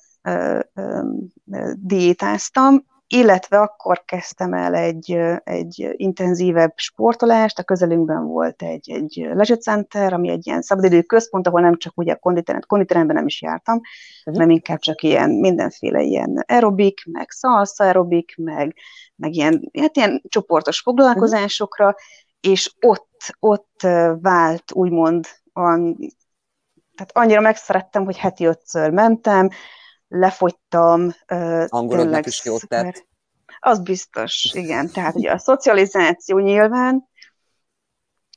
diétáztam, illetve akkor kezdtem el egy, egy intenzívebb sportolást, a közelünkben volt egy, egy leisure center, ami egy ilyen szabadidő központ, ahol nem csak ugye konditerem, konditeremben nem is jártam, uh-huh. hanem inkább csak ilyen mindenféle ilyen aerobik, meg salsa aerobik, meg, meg ilyen, hát ilyen csoportos foglalkozásokra, uh-huh. és ott, ott vált úgymond an, tehát annyira megszerettem, hogy heti ötször mentem, lefogytam. Angolodnak is jót tett. Az biztos, igen. Tehát ugye a szocializáció nyilván,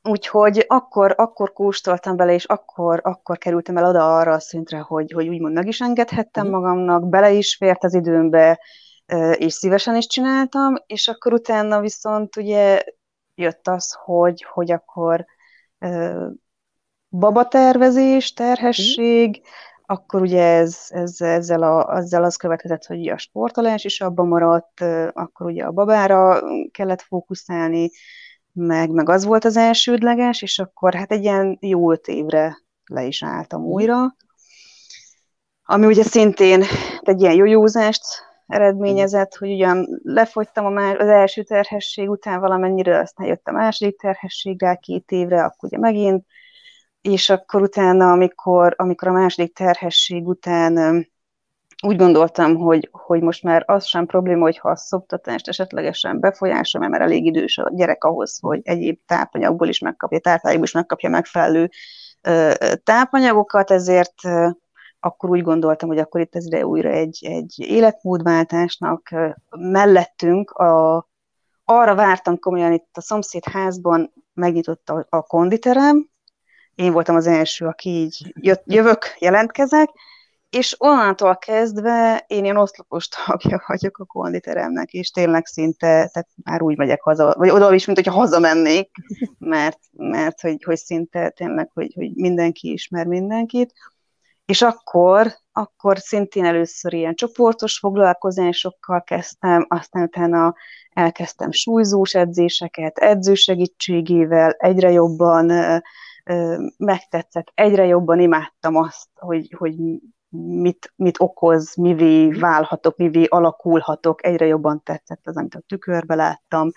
úgyhogy akkor, akkor kóstoltam bele, és akkor, akkor kerültem el oda arra a szintre, hogy, hogy úgymond meg is engedhettem mhm. magamnak, bele is fért az időmbe, és szívesen is csináltam, és akkor utána viszont ugye jött az, hogy, hogy akkor babatervezés, terhesség, mm akkor ugye ez, ez, ezzel, a, ezzel az következett, hogy a sportolás is abban maradt, akkor ugye a babára kellett fókuszálni, meg, meg az volt az elsődleges, és akkor hát egy ilyen jó öt évre le is álltam mhm. újra, ami ugye szintén egy ilyen jójózást eredményezett, hogy ugyan lefogytam a más, az első terhesség után valamennyire, aztán jött a második terhességgel két évre, akkor ugye megint és akkor utána, amikor, amikor a második terhesség után úgy gondoltam, hogy, hogy most már az sem probléma, hogyha a szoptatást esetlegesen befolyásol, mert már elég idős a gyerek ahhoz, hogy egyéb tápanyagból is megkapja, tápanyagból is megkapja megfelelő tápanyagokat, ezért akkor úgy gondoltam, hogy akkor itt ez ide újra egy, egy életmódváltásnak mellettünk a, arra vártam komolyan itt a szomszéd házban megnyitott a, a konditerem, én voltam az első, aki így jött, jövök, jelentkezek, és onnantól kezdve én ilyen oszlopos tagja vagyok a konditeremnek, és tényleg szinte, tehát már úgy megyek haza, vagy oda is, mint hogyha hazamennék, mert, mert hogy, hogy szinte tényleg, hogy, hogy mindenki ismer mindenkit. És akkor, akkor szintén először ilyen csoportos foglalkozásokkal kezdtem, aztán utána elkezdtem súlyzós edzéseket, edző segítségével, egyre jobban megtetszett, egyre jobban imádtam azt, hogy, hogy mit, mit okoz, mivé válhatok, mivé alakulhatok, egyre jobban tetszett az, amit a tükörbe láttam,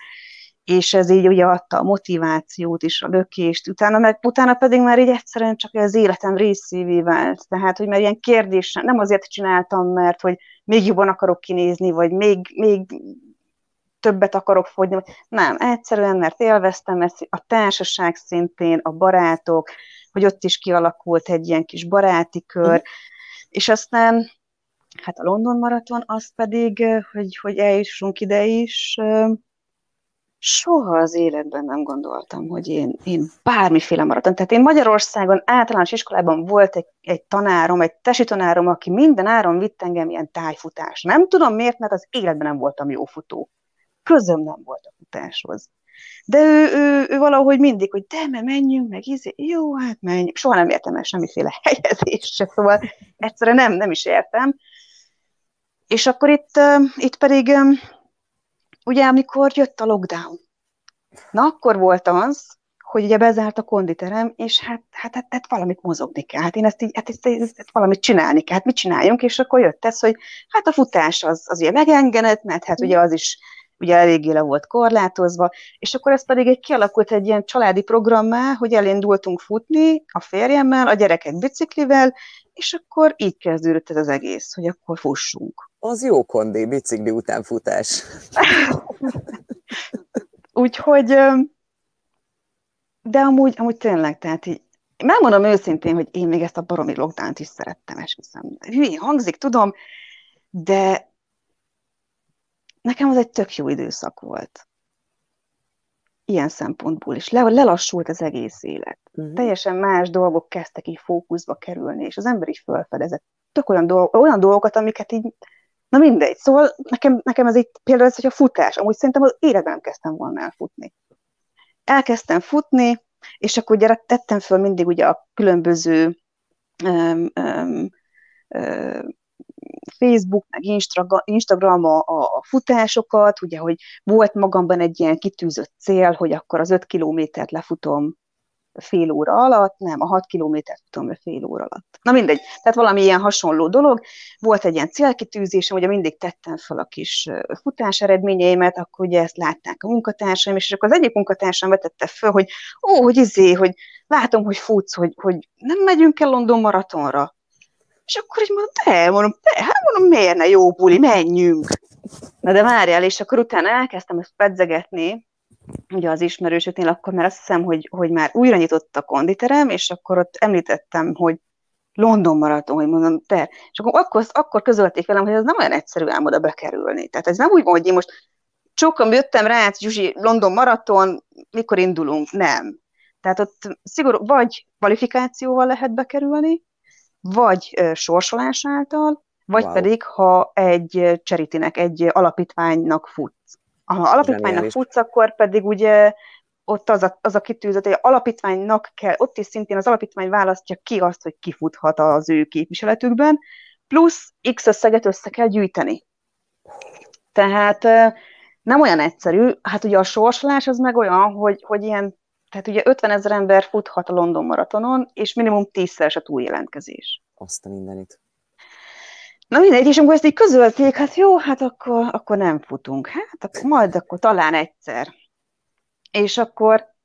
és ez így ugye adta a motivációt is, a lökést, utána, meg, utána pedig már így egyszerűen csak az életem részévé vált, tehát, hogy már ilyen kérdés, nem azért csináltam, mert hogy még jobban akarok kinézni, vagy még, még többet akarok fogyni. Nem, egyszerűen, mert élveztem ezt, a társaság szintén, a barátok, hogy ott is kialakult egy ilyen kis baráti kör, mm. és aztán hát a London maraton, az pedig, hogy, hogy eljussunk ide is, soha az életben nem gondoltam, hogy én, én bármiféle maraton. Tehát én Magyarországon általános iskolában volt egy, egy tanárom, egy tesi tanárom, aki minden áron vitt engem ilyen tájfutás. Nem tudom miért, mert az életben nem voltam jó futó közöm nem volt a futáshoz. De ő, ő, ő valahogy mindig, hogy de, mert menjünk, meg izé, jó, hát menjünk. Soha nem értem el semmiféle helyezésre, szóval egyszerűen nem, nem is értem. És akkor itt, itt pedig, ugye amikor jött a lockdown, na akkor volt az, hogy ugye bezárt a konditerem, és hát, hát, hát, hát valamit mozogni kell, hát én ezt így, hát ezt, ezt, ezt valamit csinálni kell, hát mit csináljunk, és akkor jött ez, hogy hát a futás az, az ugye megengedett, mert hát ugye az is ugye eléggé le volt korlátozva, és akkor ez pedig egy kialakult egy ilyen családi programmá, hogy elindultunk futni a férjemmel, a gyerekek biciklivel, és akkor így kezdődött ez az egész, hogy akkor fussunk. Az jó kondi, bicikli után futás. Úgyhogy, de amúgy, amúgy tényleg, tehát így, megmondom őszintén, hogy én még ezt a baromi lockdown is szerettem, esküszöm. Hülyén hangzik, tudom, de nekem az egy tök jó időszak volt. Ilyen szempontból is. Le, lelassult az egész élet. Uh-huh. Teljesen más dolgok kezdtek így fókuszba kerülni, és az ember is felfedezett tök olyan, dolg, olyan dolgokat, amiket így, na mindegy. Szóval nekem, nekem ez így például ez, hogy a futás, amúgy szerintem az életben kezdtem volna elfutni. Elkezdtem futni, és akkor ugye tettem föl mindig ugye a különböző um, um, um, Facebook, meg Instagram a, futásokat, ugye, hogy volt magamban egy ilyen kitűzött cél, hogy akkor az öt kilométert lefutom fél óra alatt, nem, a 6 kilométert futom be fél óra alatt. Na mindegy, tehát valami ilyen hasonló dolog. Volt egy ilyen célkitűzésem, ugye mindig tettem fel a kis futás eredményeimet, akkor ugye ezt látták a munkatársaim, és akkor az egyik munkatársam vetette föl, hogy ó, hogy izé, hogy látom, hogy futsz, hogy, hogy nem megyünk el London maratonra. És akkor így mondom, de, mondom, de, hát mondom, miért ne jó buli, menjünk. Na de várjál, és akkor utána elkezdtem ezt pedzegetni, ugye az ismerősöknél, akkor már azt hiszem, hogy, hogy már újra nyitott a konditerem, és akkor ott említettem, hogy London maraton, hogy mondom, te. És akkor, akkor, akkor közölték velem, hogy ez nem olyan egyszerű ám oda bekerülni. Tehát ez nem úgy van, hogy én most sokan jöttem rá, hát Zsuzsi, London maraton, mikor indulunk? Nem. Tehát ott szigorú, vagy kvalifikációval lehet bekerülni, vagy sorsolás által, vagy wow. pedig, ha egy cseritinek, egy alapítványnak futsz. Ha alapítványnak futsz, akkor pedig ugye ott az a, az a kitűzött, hogy alapítványnak kell, ott is szintén az alapítvány választja ki azt, hogy kifuthat az ő képviseletükben, plusz X összeget össze kell gyűjteni. Tehát nem olyan egyszerű, hát ugye a sorsolás az meg olyan, hogy, hogy ilyen, tehát ugye 50 ezer ember futhat a London maratonon, és minimum 10-szeres a túljelentkezés. Azt a mindenit. Na mindegy, és amikor ezt így közölték, hát jó, hát akkor, akkor nem futunk. Hát akkor majd akkor talán egyszer. És akkor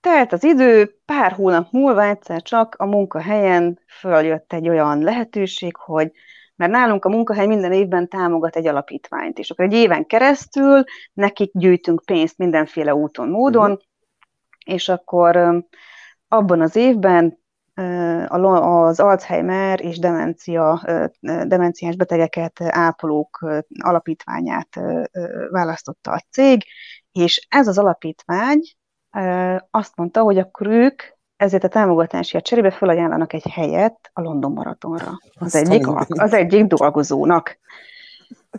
telt az idő, pár hónap múlva egyszer csak a munkahelyen följött egy olyan lehetőség, hogy mert nálunk a munkahely minden évben támogat egy alapítványt, és akkor egy éven keresztül nekik gyűjtünk pénzt mindenféle úton, módon, uh-huh. És akkor abban az évben az Alzheimer és demencia, demenciás betegeket ápolók alapítványát választotta a cég, és ez az alapítvány azt mondta, hogy akkor ők ezért a támogatásért cserébe felajánlanak egy helyet a London maratonra az egyik, az egyik dolgozónak.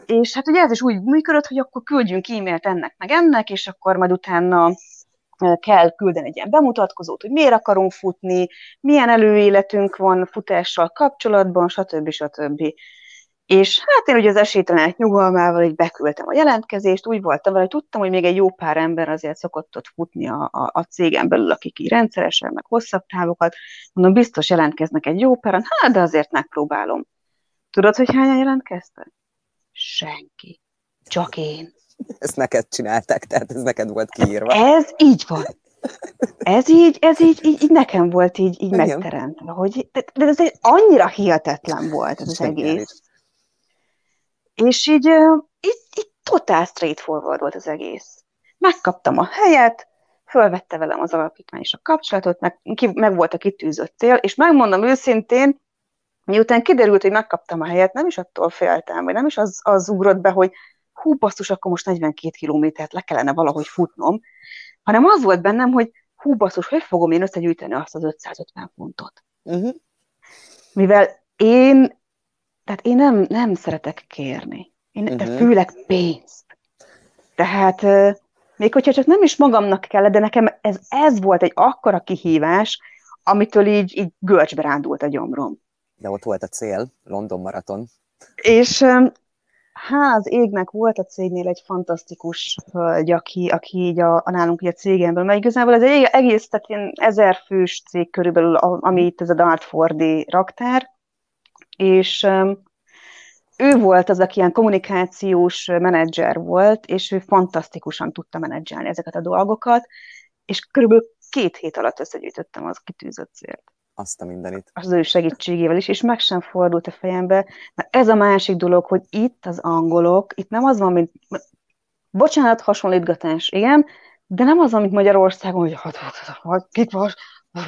És hát ugye ez is úgy működött, hogy akkor küldjünk e-mailt ennek meg ennek, és akkor majd utána kell küldeni egy ilyen bemutatkozót, hogy miért akarunk futni, milyen előéletünk van futással kapcsolatban, stb. stb. És hát én ugye az esélytelenek nyugalmával így beküldtem a jelentkezést, úgy voltam vele, hogy tudtam, hogy még egy jó pár ember azért szokott ott futni a, a, a cégen belül, akik így rendszeresen, meg hosszabb távokat. Mondom, biztos jelentkeznek egy jó páran, hát de azért megpróbálom. Tudod, hogy hányan jelentkeztek? Senki. Csak én. Ezt neked csinálták, tehát ez neked volt kiírva. Ez így van. Ez így, ez így, így, így nekem volt így, így megteremtve, hogy de, de ez egy annyira hihetetlen volt ez az egész. És így, így, így totál straightforward volt az egész. Megkaptam a helyet, fölvette velem az alapítvány is a kapcsolatot, meg, ki, meg volt a kitűzött cél, és megmondom őszintén, miután kiderült, hogy megkaptam a helyet, nem is attól féltem, vagy nem is az, az ugrott be, hogy hú, basszus, akkor most 42 kilométert le kellene valahogy futnom, hanem az volt bennem, hogy hú, basszus, hogy fogom én összegyűjteni azt az 550 fontot. Uh-huh. Mivel én, tehát én nem, nem szeretek kérni. Én, uh-huh. de főleg pénzt. Tehát még hogyha csak nem is magamnak kell, de nekem ez, ez volt egy akkora kihívás, amitől így, így görcsbe rándult a gyomrom. De ott volt a cél, London maraton. És ház égnek volt a cégnél egy fantasztikus hölgy, aki, aki így a, a nálunk így a cégemből, mert igazából ez egy egész, tehát ilyen ezer fős cég körülbelül, ami itt ez a Dartfordi raktár, és um, ő volt az, aki ilyen kommunikációs menedzser volt, és ő fantasztikusan tudta menedzselni ezeket a dolgokat, és körülbelül két hét alatt összegyűjtöttem az kitűzött célt azt a mindenit. Az ő segítségével is, és meg sem fordult a fejembe. Mert ez a másik dolog, hogy itt az angolok, itt nem az van, mint, bocsánat, hasonlítgatás, igen, de nem az, amit Magyarországon, hogy hát, hát, hát, kik van,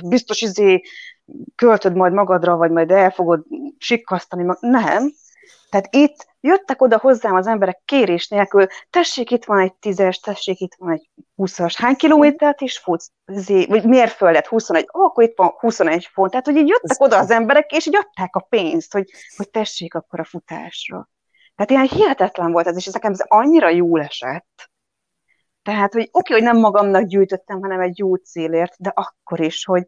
biztos izé költöd majd magadra, vagy majd el fogod sikkasztani. Nem. Tehát itt jöttek oda hozzám az emberek kérés nélkül, tessék, itt van egy tízes, tessék, itt van egy húszas, hány kilométert is futsz? Zé, vagy mérföldet, 21, ó, akkor itt van 21 font. Tehát, hogy így jöttek oda az emberek, és így adták a pénzt, hogy, hogy tessék akkor a futásra. Tehát ilyen hihetetlen volt ez, és ez nekem ez annyira jól esett. Tehát, hogy oké, hogy nem magamnak gyűjtöttem, hanem egy jó célért, de akkor is, hogy,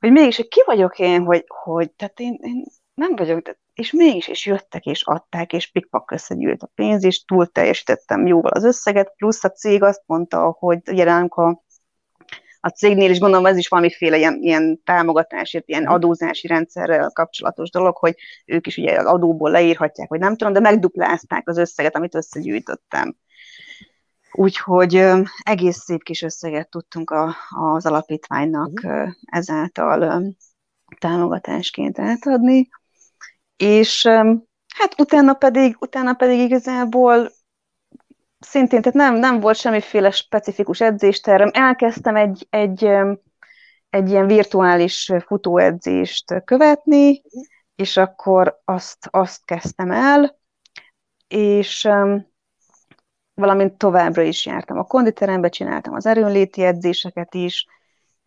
hogy mégis, hogy ki vagyok én, hogy, hogy tehát én, én nem vagyok, tehát és mégis is jöttek és adták, és pikpak összegyűlt a pénz, és túl teljesítettem jóval az összeget, plusz a cég azt mondta, hogy ugye ránk a, a cégnél is gondolom ez is valamiféle ilyen, ilyen támogatásért, ilyen adózási rendszerrel kapcsolatos dolog, hogy ők is ugye az adóból leírhatják, vagy nem tudom, de megduplázták az összeget, amit összegyűjtöttem. Úgyhogy egész szép kis összeget tudtunk a, az alapítványnak uh-huh. ezáltal támogatásként átadni, és hát utána pedig, utána pedig igazából szintén, tehát nem, nem volt semmiféle specifikus edzésterem. Elkezdtem egy, egy, egy ilyen virtuális futóedzést követni, és akkor azt, azt kezdtem el, és valamint továbbra is jártam a konditerembe, csináltam az erőnléti edzéseket is,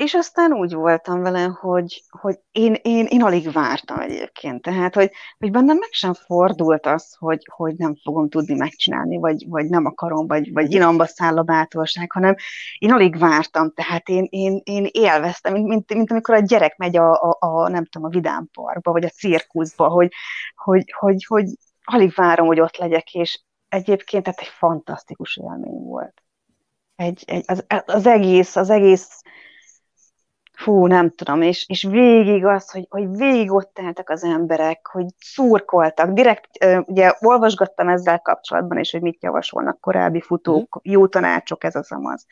és aztán úgy voltam vele, hogy, hogy én, én, én alig vártam egyébként. Tehát, hogy, hogy bennem meg sem fordult az, hogy, hogy nem fogom tudni megcsinálni, vagy, vagy nem akarom, vagy, vagy inamba száll a bátorság, hanem én alig vártam. Tehát én, én, én élveztem, mint, mint, mint amikor a gyerek megy a, a, a nem tudom, a vidámparkba, vagy a cirkuszba, hogy, hogy, hogy, hogy alig várom, hogy ott legyek, és egyébként tehát egy fantasztikus élmény volt. Egy, egy, az, az egész, az egész fú, nem tudom, és, és végig az, hogy, hogy végig ott álltak az emberek, hogy szurkoltak. Direkt, ugye olvasgattam ezzel kapcsolatban is, hogy mit javasolnak korábbi futók, mhm. jó tanácsok, ez az amaz.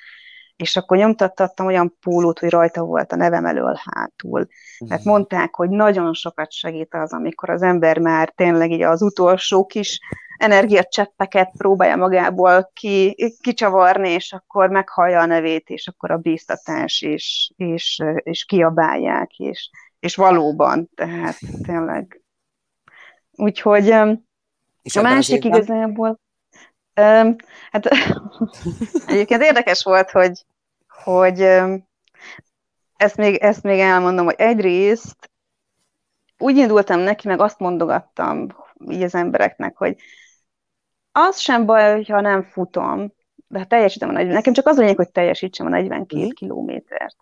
És akkor nyomtattam olyan pólót, hogy rajta volt a nevem elől hátul. Mert mhm. mondták, hogy nagyon sokat segít az, amikor az ember már tényleg így az utolsó kis energiacseppeket próbálja magából ki, kicsavarni, és akkor meghallja a nevét, és akkor a bíztatás, és, és, és kiabálják, és, és valóban, tehát tényleg. Úgyhogy és a másik igazából, um, hát egyébként érdekes volt, hogy, hogy ezt még, ezt még elmondom, hogy egyrészt úgy indultam neki, meg azt mondogattam így az embereknek, hogy az sem baj, hogyha nem futom, de teljesítem a 40, nekem csak az lényeg, hogy teljesítsem a 42 mm. kilométert.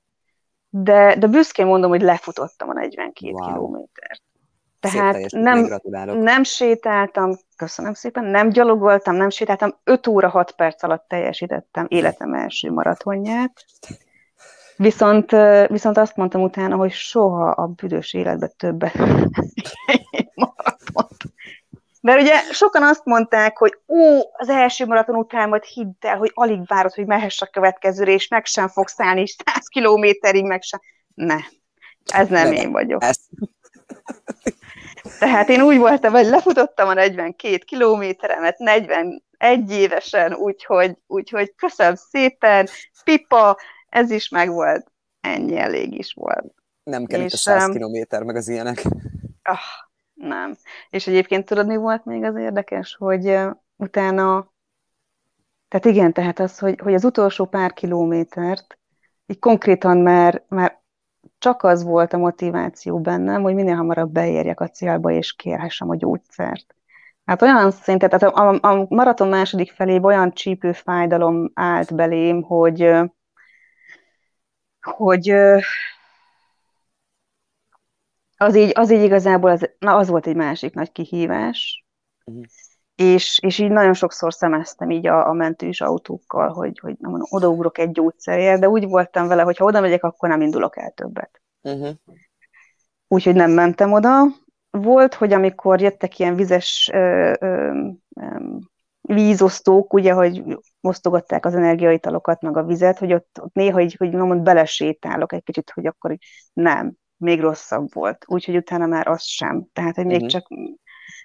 De, de büszkén mondom, hogy lefutottam a 42 wow. kilométert. Tehát nem, nem sétáltam, köszönöm szépen, nem gyalogoltam, nem sétáltam, 5 óra 6 perc alatt teljesítettem életem első maratonját. Viszont, viszont azt mondtam utána, hogy soha a büdös életben többet mert ugye sokan azt mondták, hogy ó, az első maraton után majd hidd el, hogy alig várod, hogy mehess a következőre, és meg sem fogsz állni 100 kilométerig, meg sem. Ne, ez nem én vagyok. Tehát én úgy voltam, hogy lefutottam a 42 kilométeremet 41 évesen, úgyhogy, úgyhogy köszönöm szépen, pipa, ez is megvolt, ennyi elég is volt. Nem kellett a 100 kilométer, meg az ilyenek. Ah, nem. És egyébként tudod, mi volt még az érdekes, hogy utána, tehát igen, tehát az, hogy, hogy az utolsó pár kilométert, így konkrétan már, már csak az volt a motiváció bennem, hogy minél hamarabb beérjek a célba, és kérhessem a gyógyszert. Hát olyan szinten, tehát a, a, a maraton második felében olyan csípő fájdalom állt belém, hogy, hogy az így, az így igazából az, na, az volt egy másik nagy kihívás, uh-huh. és, és így nagyon sokszor szemeztem így a, a mentős autókkal, hogy, hogy nem mondom, odaugrok egy gyógyszerért, de úgy voltam vele, hogy ha oda megyek, akkor nem indulok el többet. Uh-huh. Úgyhogy nem mentem oda. Volt, hogy amikor jöttek ilyen vizes ö, ö, ö, vízosztók, ugye, hogy osztogatták az energiaitalokat, meg a vizet, hogy ott, ott néha így, hogy nem mond, belesétálok egy kicsit, hogy akkor nem még rosszabb volt. Úgyhogy utána már az sem. Tehát, hogy még uh-huh. csak,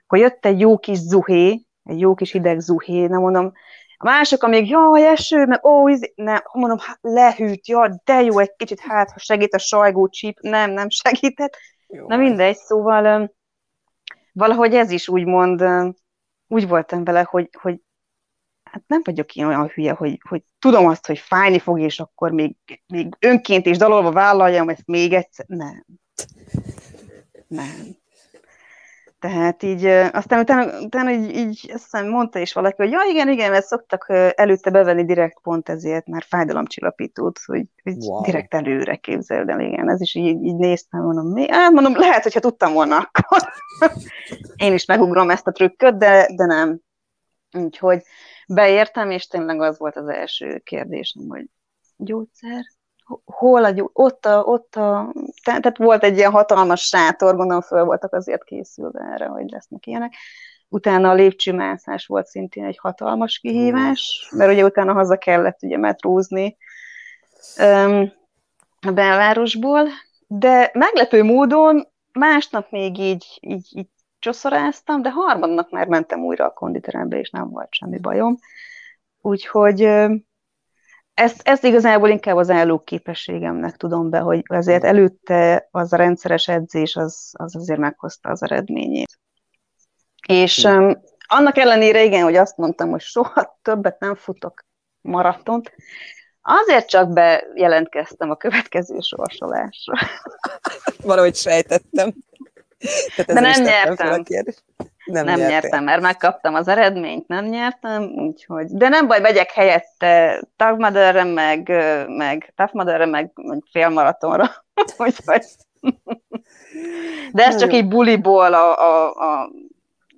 akkor jött egy jó kis zuhé, egy jó kis hideg zuhé, nem mondom, a mások, amíg, jaj, eső, meg ó, izé, nem, mondom, lehűt, ja, de jó, egy kicsit, hát, ha segít a sajgó csíp, nem, nem segített. Jó. Na mindegy, szóval valahogy ez is úgymond, úgy voltam vele, hogy, hogy hát nem vagyok én olyan hülye, hogy, hogy tudom azt, hogy fájni fog, és akkor még, még önként és dalolva vállaljam ezt még egyszer. Nem. Nem. Tehát így, aztán utána, utána így, így azt hiszem mondta is valaki, hogy ja, igen, igen, mert szoktak előtte bevenni direkt pont ezért, mert fájdalomcsillapítót, hogy, hogy wow. direkt előre képzeld el, igen, ez is így, így néztem, mondom, mi? Hát mondom, lehet, hogyha tudtam volna akkor. Én is megugrom ezt a trükköt, de, de nem. Úgyhogy beértem, és tényleg az volt az első kérdésem, hogy gyógyszer, hol a, ott a, ott a, tehát volt egy ilyen hatalmas sátor, gondolom föl voltak azért készülve erre, hogy lesznek ilyenek. Utána a lépcsőmászás volt szintén egy hatalmas kihívás, mert ugye utána haza kellett ugye metrózni um, a belvárosból, de meglepő módon másnap még így, így, így csoszoráztam, de harmadnak már mentem újra a konditerembe, és nem volt semmi bajom. Úgyhogy ezt, ezt igazából inkább az képességemnek tudom be, hogy azért előtte az a rendszeres edzés az, az azért meghozta az eredményét. És um, annak ellenére igen, hogy azt mondtam, hogy soha többet nem futok maratont, azért csak bejelentkeztem a következő sorsolásra. Valahogy sejtettem. De nem nyertem. Nem, nem nyertem, mert megkaptam az eredményt, nem nyertem, úgyhogy... De nem baj, megyek helyette Tough Motherre, meg, meg Motherre, meg, meg félmaratonra. úgyhogy... De ez csak egy buliból a, a, a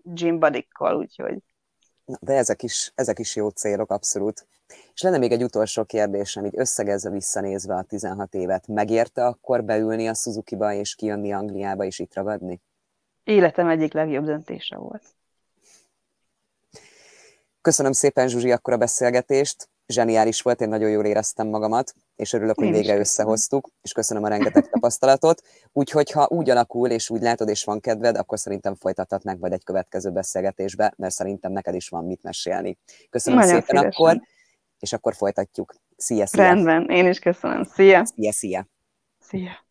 gym budikkal, úgyhogy... Na, de ezek is, ezek is jó célok, abszolút. És lenne még egy utolsó kérdésem, így összegezve visszanézve a 16 évet. Megérte akkor beülni a Suzuki-ba és kijönni Angliába és itt ragadni? Életem egyik legjobb döntése volt. Köszönöm szépen, Zsuzsi, akkor a beszélgetést. Zseniális volt, én nagyon jól éreztem magamat, és örülök, hogy végre összehoztuk, és köszönöm a rengeteg tapasztalatot. Úgyhogy ha úgy alakul, és úgy látod, és van kedved, akkor szerintem folytathatnánk majd egy következő beszélgetésbe, mert szerintem neked is van mit mesélni. Köszönöm nagyon szépen szívesen. akkor, és akkor folytatjuk. Szia, szia! Rendben, én is köszönöm. Szia! Szia, szia! Szia!